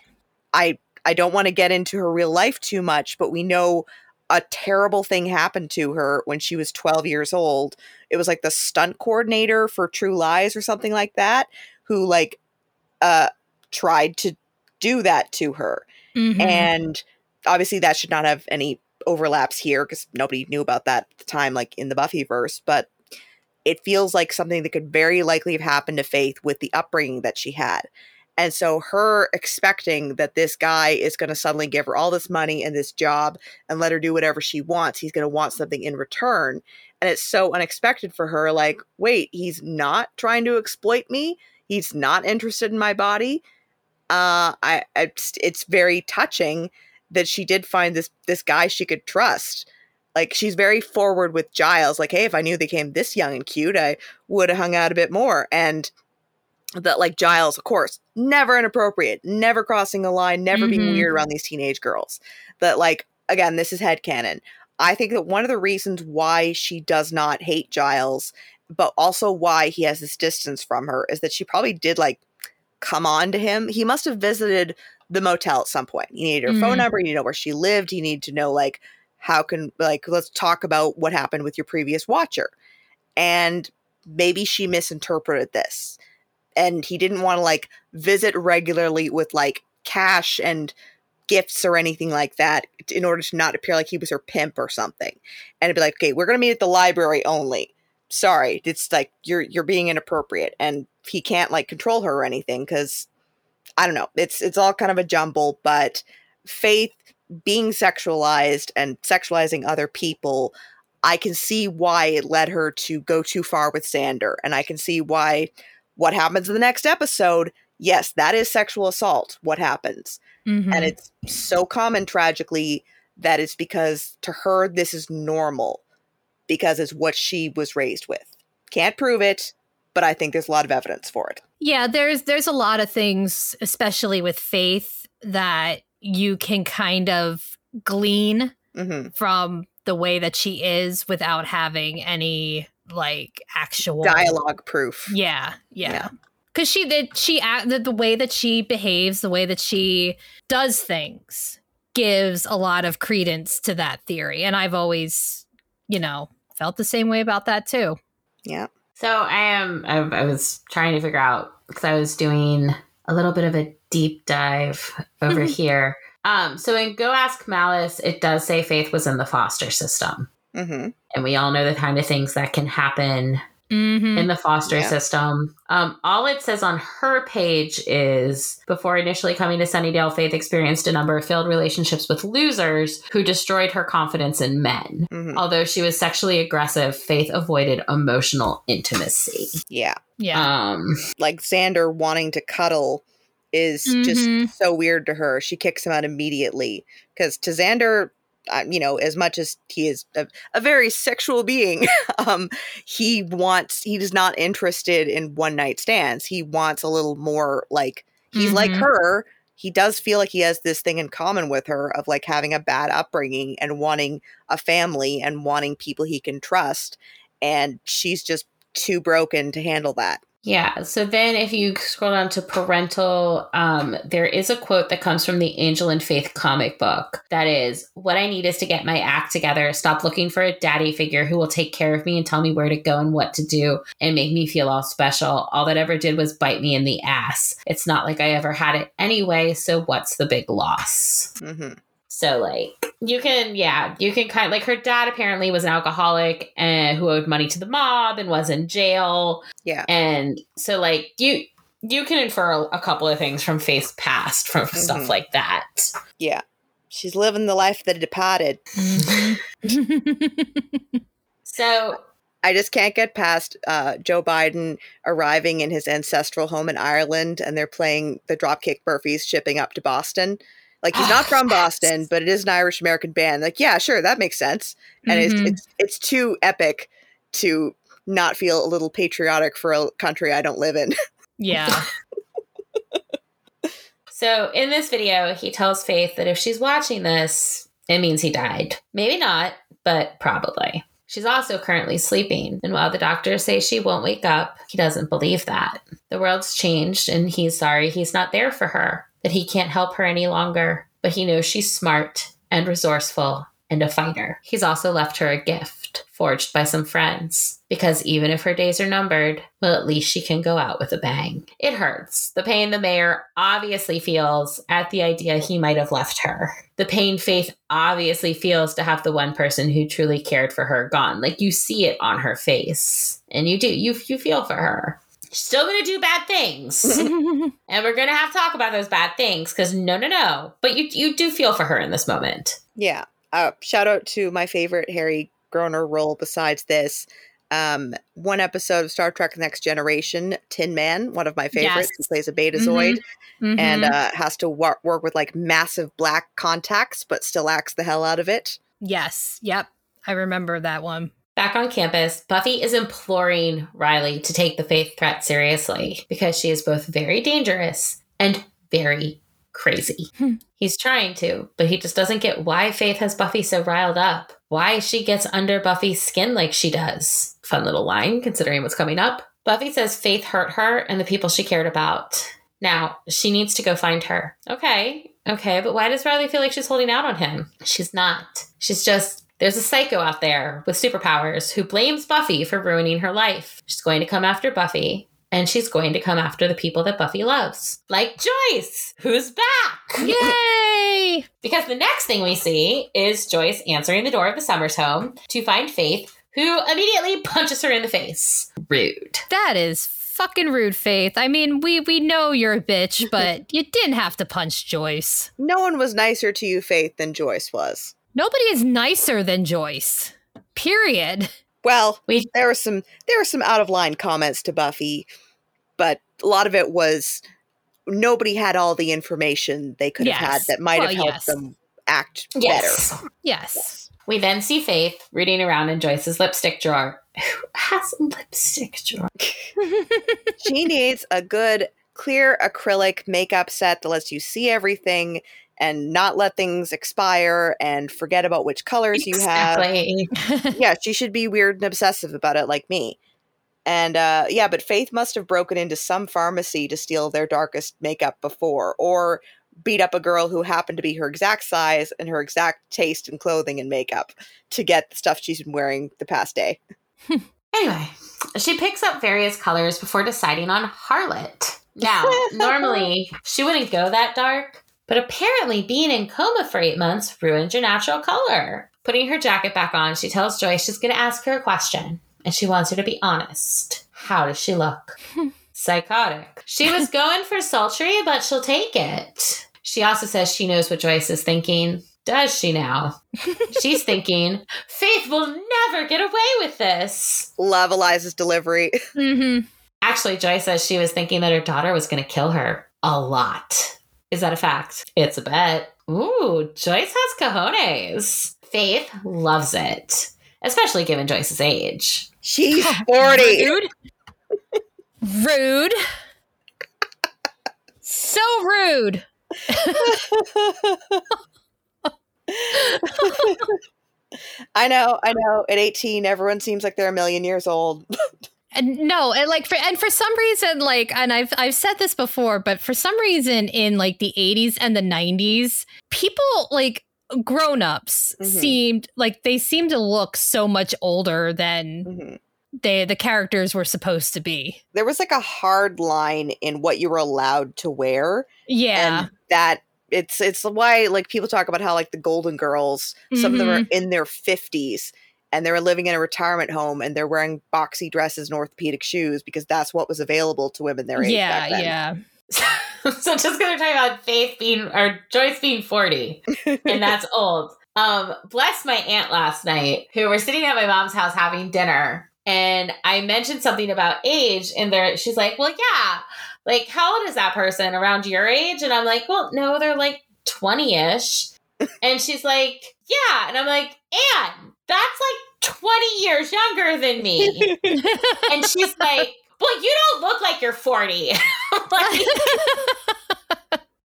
I, I don't want to get into her real life too much, but we know a terrible thing happened to her when she was 12 years old. It was like the stunt coordinator for True Lies or something like that, who like uh, tried to do that to her. Mm-hmm. And obviously, that should not have any overlaps here because nobody knew about that at the time, like in the Buffy verse. But it feels like something that could very likely have happened to Faith with the upbringing that she had. And so, her expecting that this guy is going to suddenly give her all this money and this job and let her do whatever she wants, he's going to want something in return. And it's so unexpected for her like, wait, he's not trying to exploit me. He's not interested in my body. Uh, I, it's, it's very touching that she did find this this guy she could trust. Like she's very forward with Giles. Like, hey, if I knew they came this young and cute, I would have hung out a bit more. And that like Giles, of course, never inappropriate, never crossing a line, never mm-hmm. being weird around these teenage girls. That like again, this is head canon. I think that one of the reasons why she does not hate Giles, but also why he has this distance from her, is that she probably did like come on to him. He must have visited the motel at some point. You need her mm-hmm. phone number, you need to know where she lived, you need to know like how can like let's talk about what happened with your previous watcher. And maybe she misinterpreted this. And he didn't want to like visit regularly with like cash and gifts or anything like that in order to not appear like he was her pimp or something. And it'd be like, okay, we're gonna meet at the library only. Sorry, it's like you're you're being inappropriate, and he can't like control her or anything because I don't know. It's it's all kind of a jumble, but Faith being sexualized and sexualizing other people, I can see why it led her to go too far with Xander, and I can see why what happens in the next episode. Yes, that is sexual assault. What happens, mm-hmm. and it's so common tragically that it's because to her this is normal because it's what she was raised with. Can't prove it, but I think there's a lot of evidence for it. Yeah, there's there's a lot of things, especially with faith, that you can kind of glean mm-hmm. from the way that she is without having any like actual dialogue proof. Yeah, yeah. Because she did, she the, the way that she behaves, the way that she does things, gives a lot of credence to that theory, and I've always, you know, felt the same way about that too. Yeah. So I am. I, I was trying to figure out because I was doing a little bit of a deep dive over *laughs* here. Um, so in Go Ask Malice, it does say Faith was in the foster system, mm-hmm. and we all know the kind of things that can happen mm-hmm. in the foster yeah. system. Um, all it says on her page is before initially coming to Sunnydale, Faith experienced a number of failed relationships with losers who destroyed her confidence in men. Mm-hmm. Although she was sexually aggressive, Faith avoided emotional intimacy. Yeah. Yeah. Um, like Xander wanting to cuddle is mm-hmm. just so weird to her. She kicks him out immediately because to Xander, you know, as much as he is a, a very sexual being, *laughs* um, he wants, he is not interested in one night stands. He wants a little more like, he's mm-hmm. like her. He does feel like he has this thing in common with her of like having a bad upbringing and wanting a family and wanting people he can trust. And she's just too broken to handle that. Yeah. So then if you scroll down to parental, um, there is a quote that comes from the Angel and Faith comic book that is, What I need is to get my act together, stop looking for a daddy figure who will take care of me and tell me where to go and what to do and make me feel all special. All that ever did was bite me in the ass. It's not like I ever had it anyway. So what's the big loss? Mm-hmm. So like you can yeah, you can kind of like her dad apparently was an alcoholic and who owed money to the mob and was in jail. Yeah. And so like you you can infer a couple of things from Faith's past from mm-hmm. stuff like that. Yeah. She's living the life that departed. Mm-hmm. *laughs* so I just can't get past uh, Joe Biden arriving in his ancestral home in Ireland and they're playing the Dropkick Murphys shipping up to Boston. Like he's not from Boston, but it is an Irish American band. Like, yeah, sure, that makes sense. And mm-hmm. it's, it's it's too epic to not feel a little patriotic for a country I don't live in. *laughs* Yeah. *laughs* so in this video, he tells Faith that if she's watching this, it means he died. Maybe not, but probably. She's also currently sleeping, and while the doctors say she won't wake up, he doesn't believe that. The world's changed, and he's sorry he's not there for her that he can't help her any longer, but he knows she's smart and resourceful and a fighter. He's also left her a gift forged by some friends. Because even if her days are numbered, well, at least she can go out with a bang. It hurts. The pain the mayor obviously feels at the idea he might have left her. The pain Faith obviously feels to have the one person who truly cared for her gone. Like you see it on her face. And you do, you, you feel for her still gonna do bad things *laughs* and we're gonna have to talk about those bad things because no no no but you you do feel for her in this moment yeah uh, shout out to my favorite harry groener role besides this um, one episode of Star Trek Next Generation, Tin Man, one of my favorites, yes. plays a Betazoid mm-hmm. Mm-hmm. and uh, has to wor- work with like massive black contacts, but still acts the hell out of it. Yes. Yep. I remember that one. Back on campus, Buffy is imploring Riley to take the faith threat seriously because she is both very dangerous and very crazy. Hmm. He's trying to, but he just doesn't get why Faith has Buffy so riled up, why she gets under Buffy's skin like she does. Fun little line considering what's coming up. Buffy says Faith hurt her and the people she cared about. Now, she needs to go find her. Okay, okay, but why does Riley feel like she's holding out on him? She's not. She's just there's a psycho out there with superpowers who blames Buffy for ruining her life. She's going to come after Buffy, and she's going to come after the people that Buffy loves, like Joyce, who's back. *laughs* Yay! because the next thing we see is Joyce answering the door of the Summers home to find Faith, who immediately punches her in the face. Rude. That is fucking rude, Faith. I mean, we we know you're a bitch, but *laughs* you didn't have to punch Joyce. No one was nicer to you, Faith, than Joyce was. Nobody is nicer than Joyce. Period. Well, we- there were some there were some out of line comments to Buffy, but a lot of it was nobody had all the information they could yes. have had that might well, have helped yes. them act yes. better. Yes. We then see Faith rooting around in Joyce's lipstick drawer. Who has a lipstick drawer? *laughs* *laughs* she needs a good clear acrylic makeup set that lets you see everything and not let things expire and forget about which colors exactly. you have. *laughs* yeah, she should be weird and obsessive about it like me. And uh, yeah, but Faith must have broken into some pharmacy to steal their darkest makeup before, or beat up a girl who happened to be her exact size and her exact taste in clothing and makeup to get the stuff she's been wearing the past day. *laughs* anyway, she picks up various colors before deciding on Harlot. Now, *laughs* normally she wouldn't go that dark, but apparently, being in coma for eight months ruined your natural color. Putting her jacket back on, she tells Joyce she's going to ask her a question, and she wants her to be honest. How does she look? *laughs* Psychotic. She was *laughs* going for sultry, but she'll take it. She also says she knows what Joyce is thinking. Does she now? *laughs* She's thinking, Faith will never get away with this. Love Eliza's delivery. Mm-hmm. Actually, Joyce says she was thinking that her daughter was going to kill her a lot. Is that a fact? It's a bet. Ooh, Joyce has cojones. Faith loves it, especially given Joyce's age. She's *laughs* 40. Rude. rude. so rude. *laughs* I know, I know. At 18, everyone seems like they're a million years old. *laughs* And no, and like for and for some reason, like, and I've I've said this before, but for some reason in like the 80s and the 90s, people like grown-ups mm-hmm. seemed like they seemed to look so much older than mm-hmm. they the characters were supposed to be. There was like a hard line in what you were allowed to wear. Yeah. And that it's it's why like people talk about how like the Golden Girls, mm-hmm. some of them are mm-hmm. in their 50s and they were living in a retirement home and they're wearing boxy dresses and orthopedic shoes because that's what was available to women their age. Yeah, yeah. *laughs* so just gonna talk about Faith being or Joyce being 40. and *laughs* that's old. Um, bless my aunt last night, who were sitting at my mom's house having dinner. And I mentioned something about age, and there she's like, Well, yeah, like how old is that person around your age? And I'm like, Well, no, they're like 20-ish. *laughs* and she's like, Yeah. And I'm like, Anne, that's like 20 years younger than me. *laughs* and she's like, well, you don't look like you're 40. *laughs* like,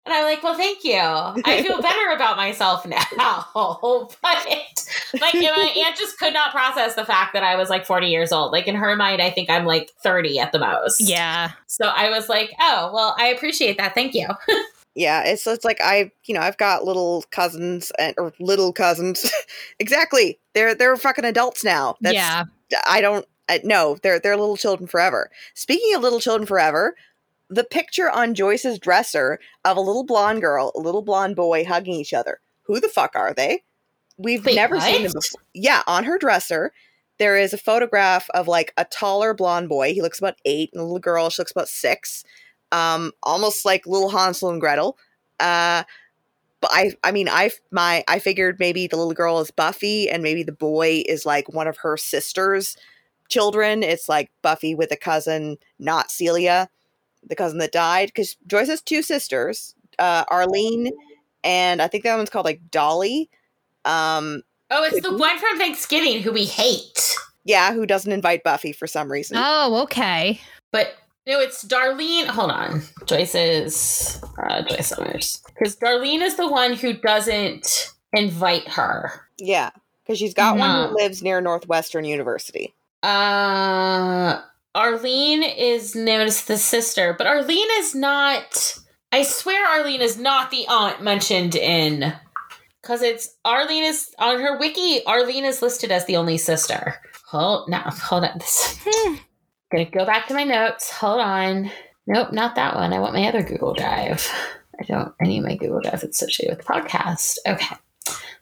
and I'm like, well, thank you. I feel better about myself now. *laughs* but like, my aunt just could not process the fact that I was like 40 years old. Like in her mind, I think I'm like 30 at the most. Yeah. So I was like, oh, well, I appreciate that. Thank you. Yeah, it's it's like I, you know, I've got little cousins and or little cousins. *laughs* exactly. They're they're fucking adults now. That's, yeah. I don't I, no, they're they're little children forever. Speaking of little children forever, the picture on Joyce's dresser of a little blonde girl, a little blonde boy hugging each other. Who the fuck are they? We've Wait, never what? seen them before. Yeah, on her dresser, there is a photograph of like a taller blonde boy. He looks about eight, and a little girl, she looks about six. Um, almost like little Hansel and Gretel. Uh, but I, I mean, I my I figured maybe the little girl is Buffy, and maybe the boy is like one of her sisters' children. It's like Buffy with a cousin, not Celia the cousin that died, because Joyce has two sisters, uh, Arlene, and I think that one's called like Dolly. Um, oh, it's the one from Thanksgiving who we hate. Yeah, who doesn't invite Buffy for some reason. Oh, okay. But no, it's Darlene. Hold on, Joyce is uh, Joyce Summers because Darlene is the one who doesn't invite her. Yeah, because she's got one who lives near Northwestern University. Uh Arlene is known as the sister, but Arlene is not. I swear Arlene is not the aunt mentioned in. Because it's Arlene is on her wiki. Arlene is listed as the only sister. Hold now, hold on. This *laughs* hmm. Gonna go back to my notes. Hold on. Nope, not that one. I want my other Google Drive. I don't. I need my Google Drive associated with the podcast. Okay.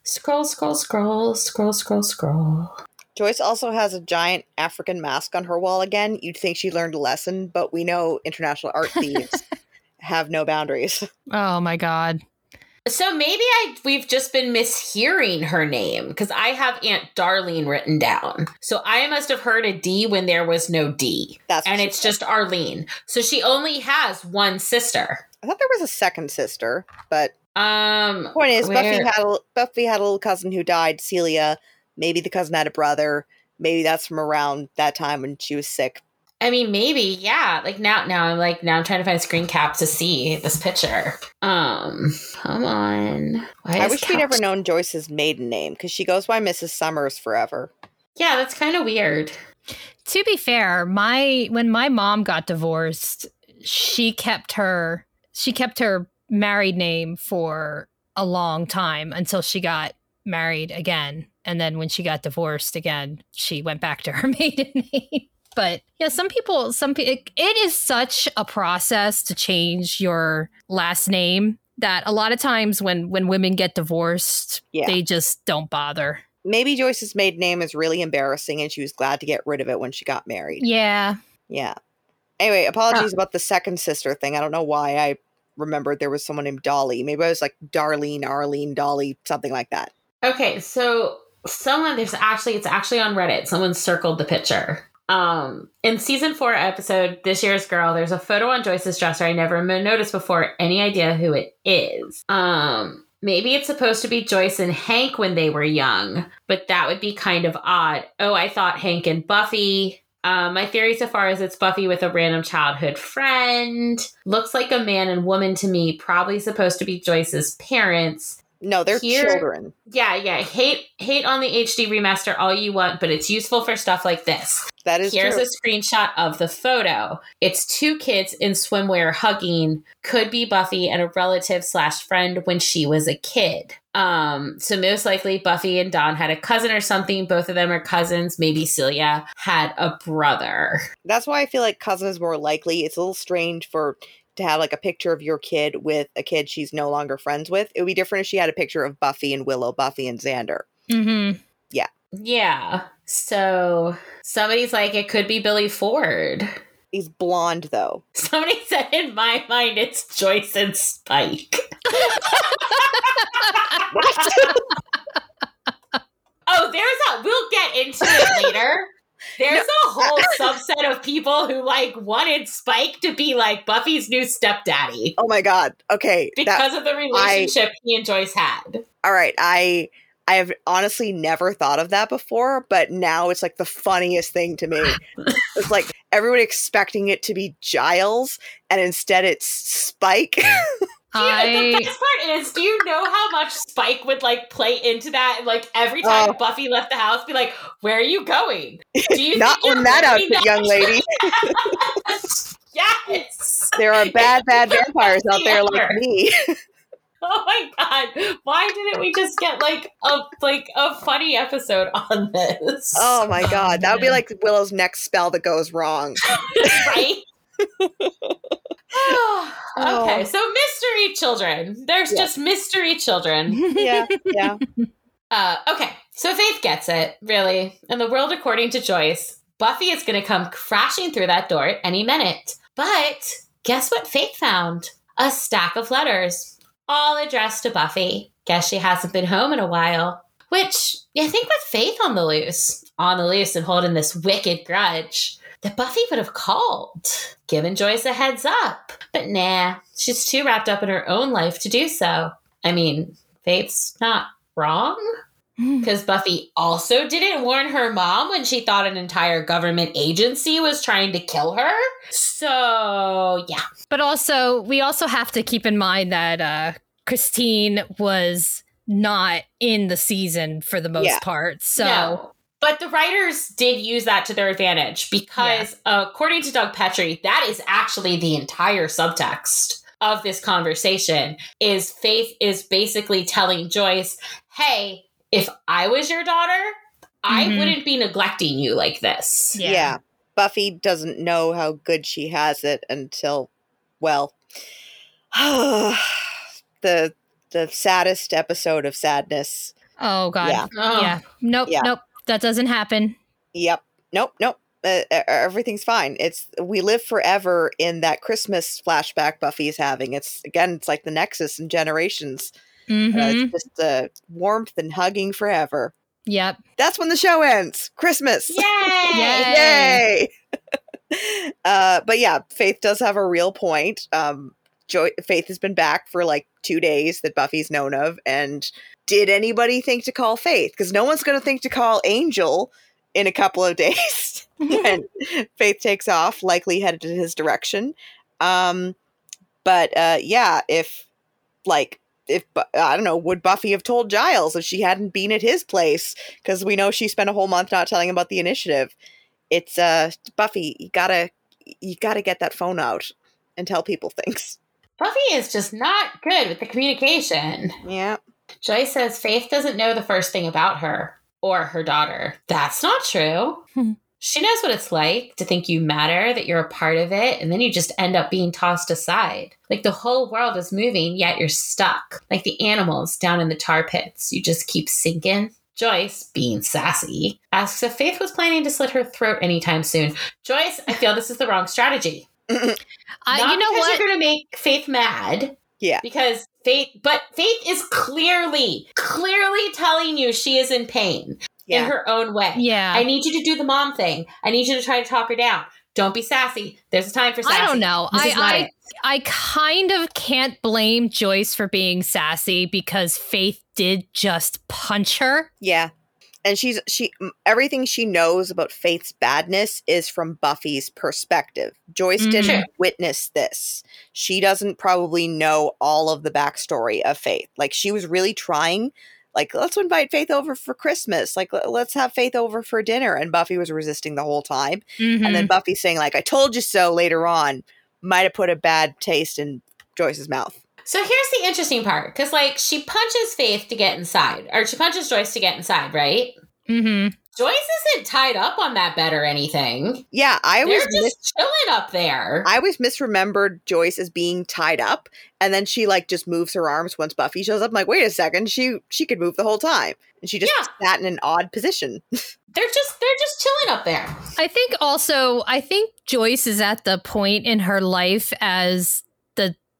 Scroll, scroll, scroll, scroll, scroll, scroll. Joyce also has a giant African mask on her wall again. You'd think she learned a lesson, but we know international art *laughs* thieves have no boundaries. Oh my god. So maybe I we've just been mishearing her name because I have Aunt Darlene written down. So I must have heard a D when there was no D. That's and it's just Arlene. So she only has one sister. I thought there was a second sister, but um point is where... Buffy had a, Buffy had a little cousin who died, Celia Maybe the cousin had a brother. Maybe that's from around that time when she was sick. I mean, maybe, yeah. Like now, now I'm like now I'm trying to find a screen cap to see this picture. Um, come on. Why I wish Cap- we'd ever known Joyce's maiden name because she goes by Mrs. Summers forever. Yeah, that's kind of weird. To be fair, my when my mom got divorced, she kept her she kept her married name for a long time until she got married again and then when she got divorced again, she went back to her *laughs* maiden name. But yeah, some people, some it, it is such a process to change your last name that a lot of times when when women get divorced, yeah. they just don't bother. Maybe Joyce's maiden name is really embarrassing, and she was glad to get rid of it when she got married. Yeah, yeah. Anyway, apologies ah. about the second sister thing. I don't know why I remembered there was someone named Dolly. Maybe I was like Darlene, Arlene, Dolly, something like that. Okay, so someone there's actually it's actually on Reddit. Someone circled the picture. Um, in season four episode, This Year's Girl, there's a photo on Joyce's dresser I never noticed before. Any idea who it is? Um, maybe it's supposed to be Joyce and Hank when they were young, but that would be kind of odd. Oh, I thought Hank and Buffy. Um, my theory so far is it's Buffy with a random childhood friend. Looks like a man and woman to me, probably supposed to be Joyce's parents. No, they're Here, children. Yeah, yeah. Hate hate on the HD remaster all you want, but it's useful for stuff like this. That is Here's true. a screenshot of the photo. It's two kids in swimwear hugging. Could be Buffy and a relative slash friend when she was a kid. Um, so most likely Buffy and Dawn had a cousin or something. Both of them are cousins. Maybe Celia had a brother. That's why I feel like cousin is more likely. It's a little strange for to have like a picture of your kid with a kid she's no longer friends with. It would be different if she had a picture of Buffy and Willow, Buffy and Xander. Mm-hmm. Yeah. Yeah. So somebody's like, it could be Billy Ford. He's blonde though. *laughs* Somebody said in my mind it's Joyce and Spike. *laughs* oh, there's a we'll get into it later. There's no. a whole subset of people who like wanted Spike to be like Buffy's new stepdaddy. Oh my god. Okay. Because that, of the relationship I, he and Joyce had. All right. I I have honestly never thought of that before, but now it's like the funniest thing to me. *laughs* it's like everyone expecting it to be Giles and instead it's Spike. Mm. *laughs* I... the best part is, do you know how much Spike would like play into that? And like every time oh. Buffy left the house, be like, "Where are you going? Do you *laughs* not on that outfit, young lady?" *laughs* *laughs* yes, there are bad, bad vampires out there like me. Oh my god! Why didn't we just get like a like a funny episode on this? Oh my oh, god, that would be like Willow's next spell that goes wrong, right? Oh, okay, so mystery children. There's yeah. just mystery children. *laughs* Yeah, yeah. Uh, okay, so Faith gets it, really. In the world according to Joyce, Buffy is going to come crashing through that door at any minute. But guess what Faith found? A stack of letters, all addressed to Buffy. Guess she hasn't been home in a while. Which, I think with Faith on the loose, on the loose and holding this wicked grudge, that Buffy would have called, given Joyce a heads up. But nah, she's too wrapped up in her own life to do so. I mean, Faith's not wrong. Because Buffy also didn't warn her mom when she thought an entire government agency was trying to kill her. So, yeah. But also, we also have to keep in mind that uh, Kristine was not in the season for the most yeah. part. So, no. But the writers did use that to their advantage because, yeah. uh, according to Doug Petrie, that is actually the entire subtext of this conversation. Is Faith is basically telling Joyce, "Hey, if I was your daughter, mm-hmm. I wouldn't be neglecting you like this." Yeah. yeah. Buffy doesn't know how good she has it until, well, *sighs* the the saddest episode of sadness. Oh God. Yeah. Oh. yeah. Nope. Yeah. Nope. That doesn't happen. Yep. Nope. Nope. Uh, everything's fine. It's we live forever in that Christmas flashback Buffy's having. It's again, it's like the Nexus and generations. Mm-hmm. Uh, it's mm-hmm. just uh, warmth and hugging forever. Yep. That's when the show ends. Christmas. Yay! *laughs* Yay! *laughs* uh, but yeah, Faith does have a real point. Um, Joy Faith has been back for like two days that Buffy's known of, and did anybody think to call Faith? Because no one's going to think to call Angel in a couple of *laughs* days. and *laughs* Faith takes off, likely headed in his direction. Um, but uh, yeah, if like if I don't know, would Buffy have told Giles if she hadn't been at his place? Because we know she spent a whole month not telling him about the initiative. It's uh Buffy, you gotta you gotta get that phone out and tell people *laughs* things. Buffy is just not good with the communication. Yeah. Joyce says Faith doesn't know the first thing about her or her daughter. That's not true. Hmm. she knows what it's like to think you matter, that you're a part of it, and then you just end up being tossed aside. Like the whole world is moving, yet you're stuck. Like the animals down in the tar pits. You just keep sinking. Joyce, being sassy, asks if Faith was planning to slit her throat anytime soon. Joyce, I feel this is the wrong strategy. *laughs* uh, you know what? You're going to make Faith mad. Yeah. Because Faith, but Faith is clearly, clearly telling you she is in pain yeah. in her own way. Yeah. I need you to do the mom thing. I need you to try to talk her down. Don't be sassy. There's a time for sassy. I don't know. This I I, I kind of can't blame Joyce for being sassy because Faith did just punch her. Yeah and she's she everything she knows about Faith's badness is from Buffy's perspective. Joyce mm-hmm. didn't witness this. She doesn't probably know all of the backstory of Faith. Like she was really trying like let's invite Faith over for Christmas. Like let's have Faith over for dinner and Buffy was resisting the whole time. Mm-hmm. And then mm-hmm. Buffy saying like I told you so later on might have put a bad taste in Joyce's mouth. So here's the interesting part, because like she punches Faith to get inside, or she punches Joyce to get inside, right? Mm-hmm. Joyce isn't tied up on that bed or anything. Yeah, I They're was just mis- chilling up there. I was misremembered Joyce as being tied up, and then she like just moves her arms once Buffy shows up. I'm like, wait a second, she she could move the whole time, and she just yeah. sat in an odd position. *laughs* they're just they're just chilling up there. I think also I think Joyce is at the point in her life as the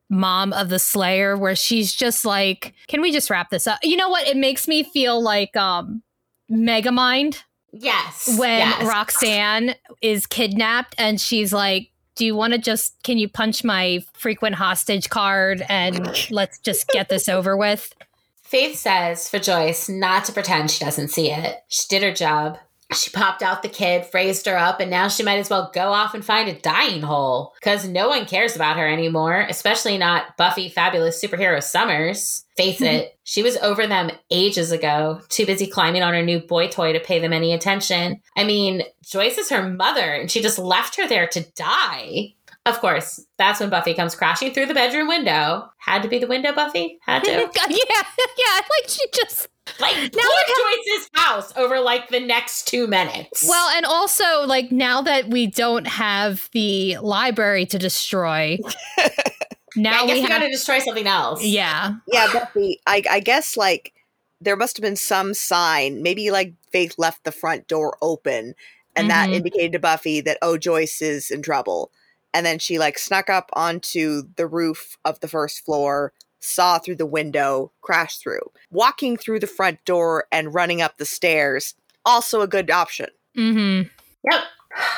mom of the slayer where she's just like can we just wrap this up? You know what? It makes me feel like um megamind yes when yes. roxanne is kidnapped and she's like do you want to just can you punch my frequent hostage card and let's just get this over with? Faith says for joyce not to pretend she doesn't see it. She did her job she popped out the kid, raised her up, and now she might as well go off and find a dying hole because no one cares about her anymore, especially not Buffy Fabulous Superhero Summers. Face mm-hmm. it, she was over them ages ago, too busy climbing on her new boy toy to pay them any attention. I mean, Joyce is her mother, and she just left her there to die. Of course, that's when Buffy comes crashing through the bedroom window. Had to be the window, Buffy? Had to. *laughs* yeah, *laughs* yeah. Like she just like now Joyce's house over like the next two minutes. Well, and also like now that we don't have the library to destroy. *laughs* now I guess we, we got to destroy something else. Yeah, yeah, Buffy. I, I guess like there must have been some sign. Maybe like Faith left the front door open, and mm-hmm. that indicated to Buffy that oh Joyce is in trouble and then she like snuck up onto the roof of the first floor saw through the window crashed through walking through the front door and running up the stairs also a good option mm-hmm yep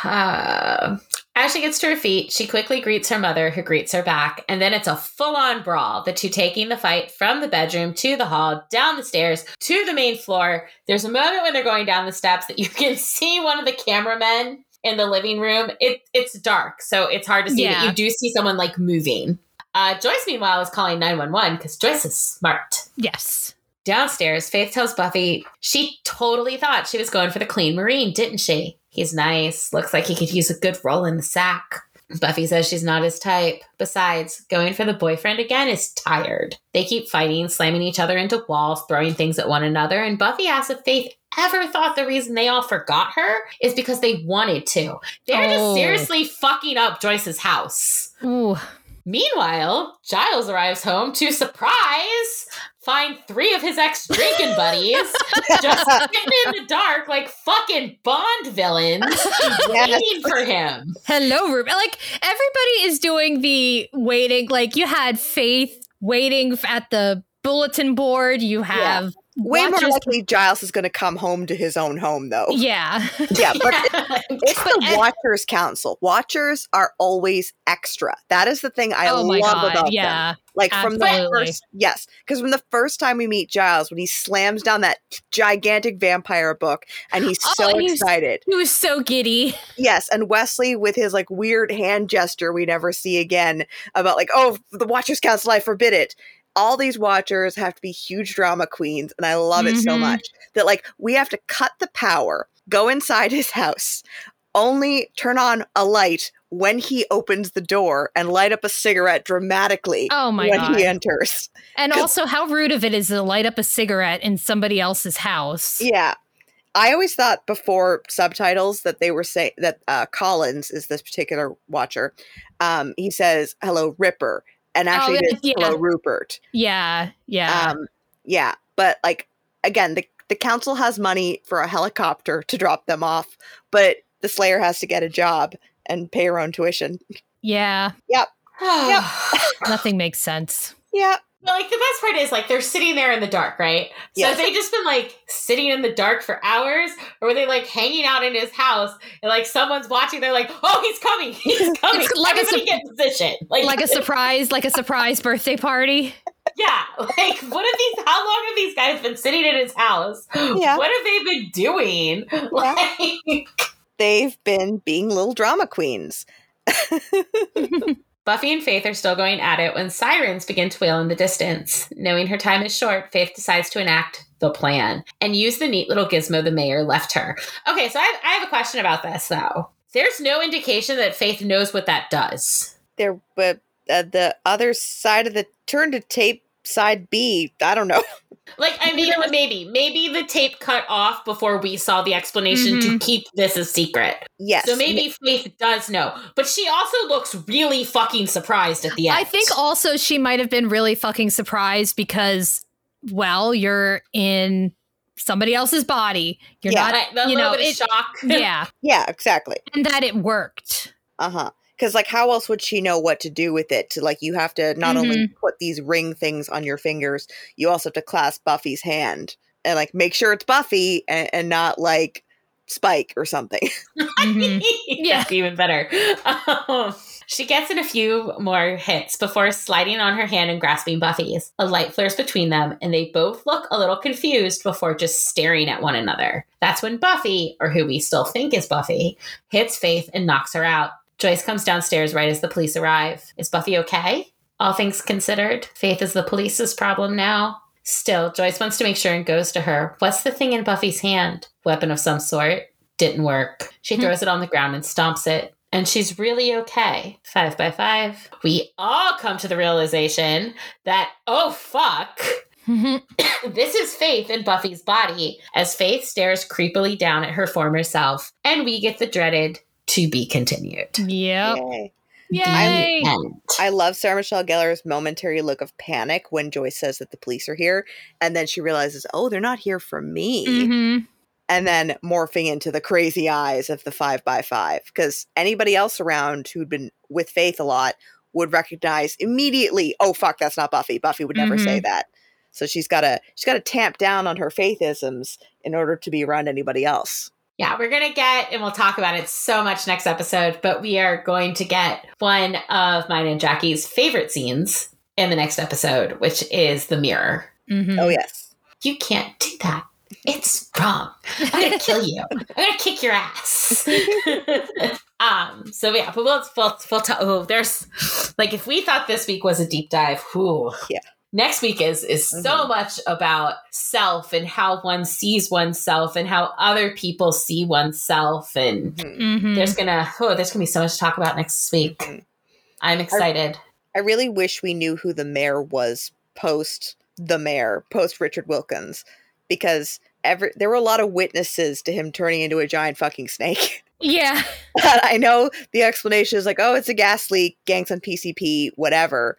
uh, as she gets to her feet, she quickly greets her mother, who greets her back, and then it's a full on brawl. The two taking the fight from the bedroom to the hall, down the stairs to the main floor. There's a moment when they're going down the steps that you *laughs* can see one of the cameramen in the living room. It it's dark, so it's hard to see. Yeah. But you do see someone like moving. Uh, Joyce, meanwhile, is calling 911 because Joyce is smart. Yes. Downstairs, Faith tells Buffy she totally thought she was going for the clean marine, didn't she? He's nice. Looks like he could use a good roll in the sack. Buffy says she's not his type. Besides, going for the boyfriend again is tired. They keep fighting, slamming each other into walls, throwing things at one another, and Buffy asks if Faith ever thought the reason they all forgot her is because they wanted to. They're oh. just seriously fucking up Joyce's house. Ooh. Meanwhile, Giles arrives home to surprise find three of his ex drinking *laughs* buddies just sitting in the dark like fucking Bond villains *laughs* waiting for him. Hello, Rupert. Like everybody is doing the waiting. Like you had Faith waiting at the bulletin board. You have. Yeah Way more likely Giles is going to come home to his own home, though. Yeah. yeah, *laughs* but it, it's the Watchers Council. Watchers are always extra. That is the thing I oh love God, about yeah, them. Like absolutely. from the first, yes, because from the first time we meet Giles, when he slams down that gigantic vampire book, and he's oh, so excited, he was so giddy. Yes, and Wesley with his like weird hand gesture we never see again about like, oh, the Watchers Council, I forbid it all these watchers have to be huge drama queens and i love mm-hmm. it so mm-hmm. much that like we have to cut the power go inside *laughs* his house only turn on a light when he opens the door and light up a cigarette dramatically oh my when God. he enters and also how rude of it is to light up a cigarette in somebody else's house yeah I always thought before subtitles that they were saying that uh, Collins is this particular watcher. Um, he says, "Hello, Ripper," and actually oh, yeah. hello Rupert. Yeah, yeah, um, yeah. But like again, the the council has money for a helicopter to drop them off, but the Slayer has to get a job and pay her own tuition. Yeah. Yep. yep. *sighs* Nothing makes sense. Yep. But like the best part is like they're sitting there in the dark, right? So yes. they just been like sitting in the dark for hours, or were they like hanging out in his house and like someone's watching? They're like, "Oh, he's coming! *laughs* He's coming! It's like Everybody a su- get position, like like a *laughs* surprise, like a surprise birthday party." Yeah, like what have these? How long have these guys been sitting in his house? Yeah. What have they been doing? Yeah. Like they've been being little drama queens. *laughs* Buffy and Faith are still going at it when sirens begin to wail in the distance. Knowing her time is short, Faith decides to enact the plan and use the neat little gizmo the mayor left her. Okay, so I have, I have a question about this though. There's no indication that Faith knows what that does. There, but uh, the other side of the turn to tape side B. I don't know. Like, I mean, *laughs* maybe, maybe the tape cut off before we saw the explanation mm-hmm. to keep this a secret. Yes. So maybe Faith does know, but she also looks really fucking surprised at the end. I think also she might have been really fucking surprised because, well, you're in somebody else's body. You're yeah. not, you know, it, shock. *laughs* yeah. Yeah, exactly. And that it worked. Uh huh because like how else would she know what to do with it to like you have to not mm-hmm. only put these ring things on your fingers you also have to clasp buffy's hand and like make sure it's buffy and, and not like spike or something *laughs* *laughs* mm-hmm. yeah even better *laughs* um, She gets in a few more hits before sliding on her hand and grasping Buffy's. A light flares between them, and they both look a little confused before just staring at one another. That's when Buffy, or who we still think is Buffy, hits Faith and knocks her out. Joyce comes downstairs right as the police arrive. Is Buffy okay? All things considered, Faith is the police's problem now. Still, Joyce wants to make sure and goes to her. What's the thing in Buffy's hand? Weapon of some sort. Didn't work. She hmm. throws it on the ground and stomps it. And she's really okay. Five by five. We all come to the realization that, oh, fuck. *laughs* this is Faith in Buffy's body as Faith stares creepily down at her former self, and we get the dreaded to be continued. Yep. Yay. Yay. I love Sarah Michelle Gellar's momentary look of panic when Joyce says that the police are here, and then she realizes, oh, they're not here for me. Mm-hmm. And then morphing into the crazy eyes of the five by five. Because anybody else around who'd been with Faith a lot would recognize immediately, oh fuck, that's not Buffy. Buffy would never mm-hmm. say that. So she's gotta she's gotta tamp down on her faithisms in order to be around anybody else. Yeah, we're going to get, and we'll talk about it so much next episode, but we are going to get one of mine and Jackie's favorite scenes in the next episode, which is the mirror. Mm-hmm. Oh, yes. You can't do that. It's wrong. I'm going *laughs* to kill you. I'm going to kick your ass. *laughs* um, so yeah, but we'll, we'll, we'll talk. Oh, there's like, if we thought this week was a deep dive, whoo. Yeah next week is is mm-hmm. so much about self and how one sees oneself and how other people see oneself and mm-hmm. there's gonna oh there's gonna be so much to talk about next week mm-hmm. i'm excited I, I really wish we knew who the mayor was post the mayor post richard wilkins because every there were a lot of witnesses to him turning into a giant fucking snake *laughs* yeah i know the explanation is like oh it's a gas leak gangs on pcp whatever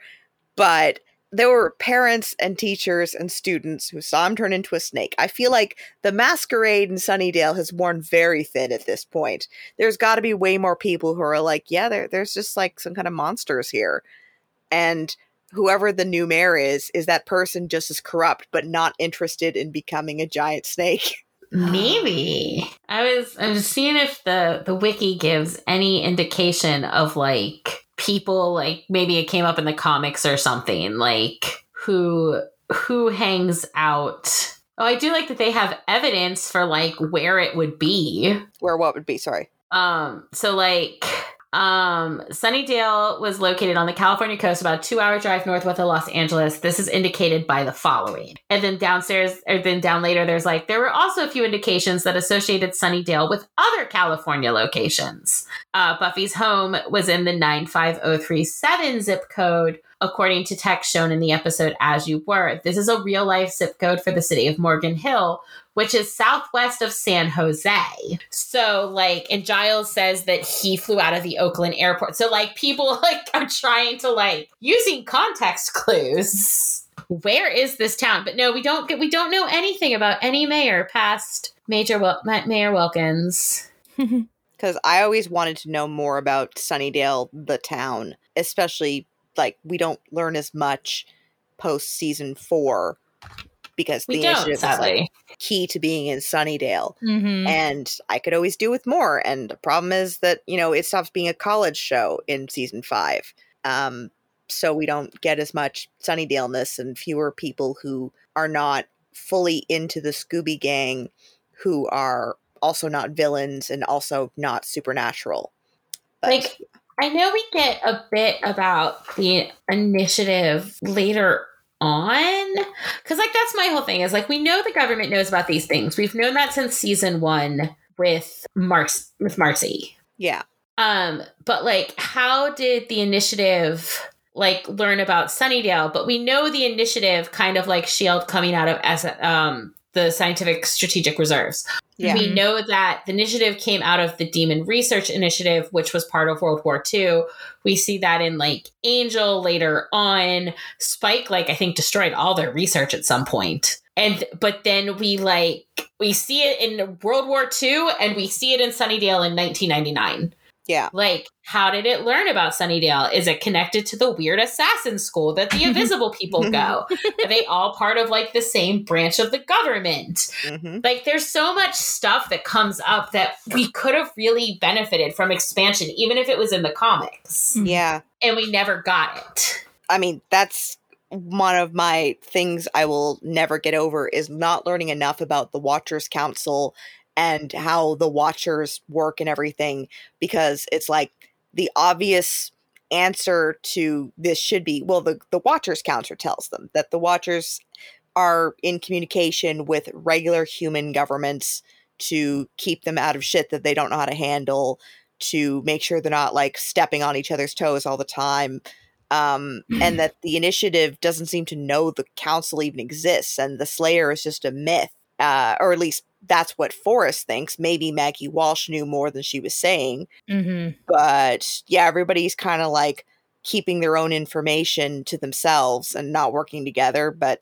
but there were parents and teachers and students who saw him turn into a snake. I feel like the masquerade in Sunnydale has worn very thin at this point. There's got to be way more people who are like, yeah, there, there's just like some kind of monsters here. And whoever the new mayor is, is that person just as corrupt but not interested in becoming a giant snake? *laughs* Maybe. I was I was seeing if the the wiki gives any indication of like people like maybe it came up in the comics or something like who who hangs out. Oh i do like that they have evidence for like where it would be. Where what would be sorry. Um so like um, Sunnydale was located on the California coast, about a two hour drive northwest of Los Angeles. This is indicated by the following. And then downstairs, or then down later, there's like, there were also a few indications that associated Sunnydale with other California locations. Uh, Buffy's home was in the 95037 zip code, according to text shown in the episode As You Were. This is a real life zip code for the city of Morgan Hill, which is southwest of San Jose. So, like, and Giles says that he flew out of the Oakland airport. So, like, people *laughs* like are trying to like using context clues. Where is this town? But no, we don't get. We don't know anything about any mayor past Major Wil- Mayor Wilkins. *laughs* Because I always wanted to know more about Sunnydale, the town, especially like we don't learn as much post season four because we the initiative is like key to being in Sunnydale. Mm-hmm. And I could always do with more. And the problem is that, you know, it stops being a college show in season five. Um, so we don't get as much Sunnydale-ness and fewer people who are not fully into the Scooby Gang, who are also not villains and also not supernatural. But, like, I know we get a bit about the initiative later on? Because like that's my whole thing is like we know the government knows about these things. We've known that since season one with marks with marcy yeah. Um but like how did the initiative like learn about sunnydale? But we know the initiative kind of like shield coming out of as um the scientific strategic reserves yeah. We know that the initiative came out of the Demon Research Initiative, which was part of World War II. We see that in like Angel later on. Spike, like, I think destroyed all their research at some point. And, but then we like, we see it in World War II and we see it in Sunnydale in 1999. Yeah. Like, how did it learn about Sunnydale? Is it connected to the weird assassin school that the *laughs* invisible people go? *laughs* Are they all part of like the same branch of the government? Mm-hmm. Like, there's so much stuff that comes up that we could have really benefited from expansion, even if it was in the comics. Yeah. And we never got it. I mean, that's one of my things I will never get over is not learning enough about the Watchers Council and how the Watchers work and everything because it's like the obvious answer to this should be well the the Watchers Council tells them that the Watchers are in communication with regular human governments to keep them out of shit that they don't know how to handle to make sure they're not like stepping on each other's toes all the time um, and that the initiative doesn't seem to know the council even exists, and the Slayer is just a myth, uh, or at least that's what Forrest thinks. Maybe Maggie Walsh knew more than she was saying, mm-hmm. but yeah, everybody's kind of like keeping their own information to themselves and not working together. But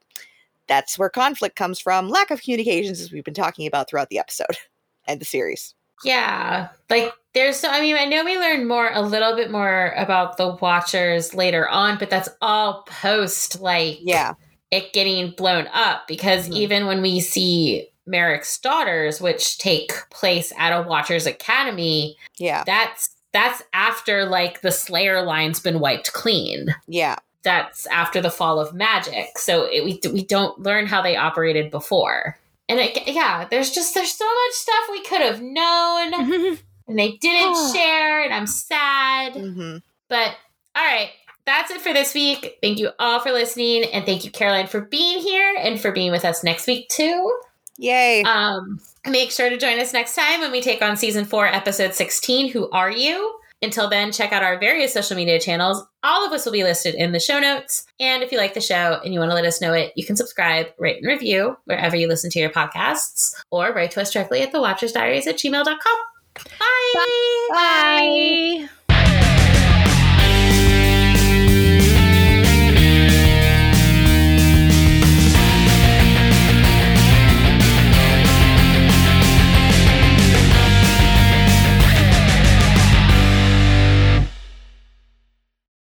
that's where conflict comes from lack of communications, as we've been talking about throughout the episode *laughs* and the series. Yeah. Like there's so I mean, I know we learned more a little bit more about the watchers later on, but that's all post like yeah it getting blown up because mm-hmm. even when we see Merrick's daughters, which take place at a Watchers Academy, yeah, that's that's after like the Slayer line's been wiped clean. Yeah, that's after the fall of magic. So it, we we don't learn how they operated before and it, yeah, there's just there's so much stuff we could have known, *laughs* and they didn't *sighs* share, and I'm sad. Mm-hmm. But all right, that's it for this week. Thank you all for listening, and thank you, Caroline, for being here and for being with us next week too. Yay! Um, make sure to join us next time when we take on season four, episode sixteen. Who are you? Until then, check out our various social media channels. All of us will be listed in the show notes. And if you like the show and you want to let us know it, you can subscribe, rate, and review wherever you listen to your podcasts, or write to us directly at thewatchersdiaries at gmail.com. Bye. Bye. Bye.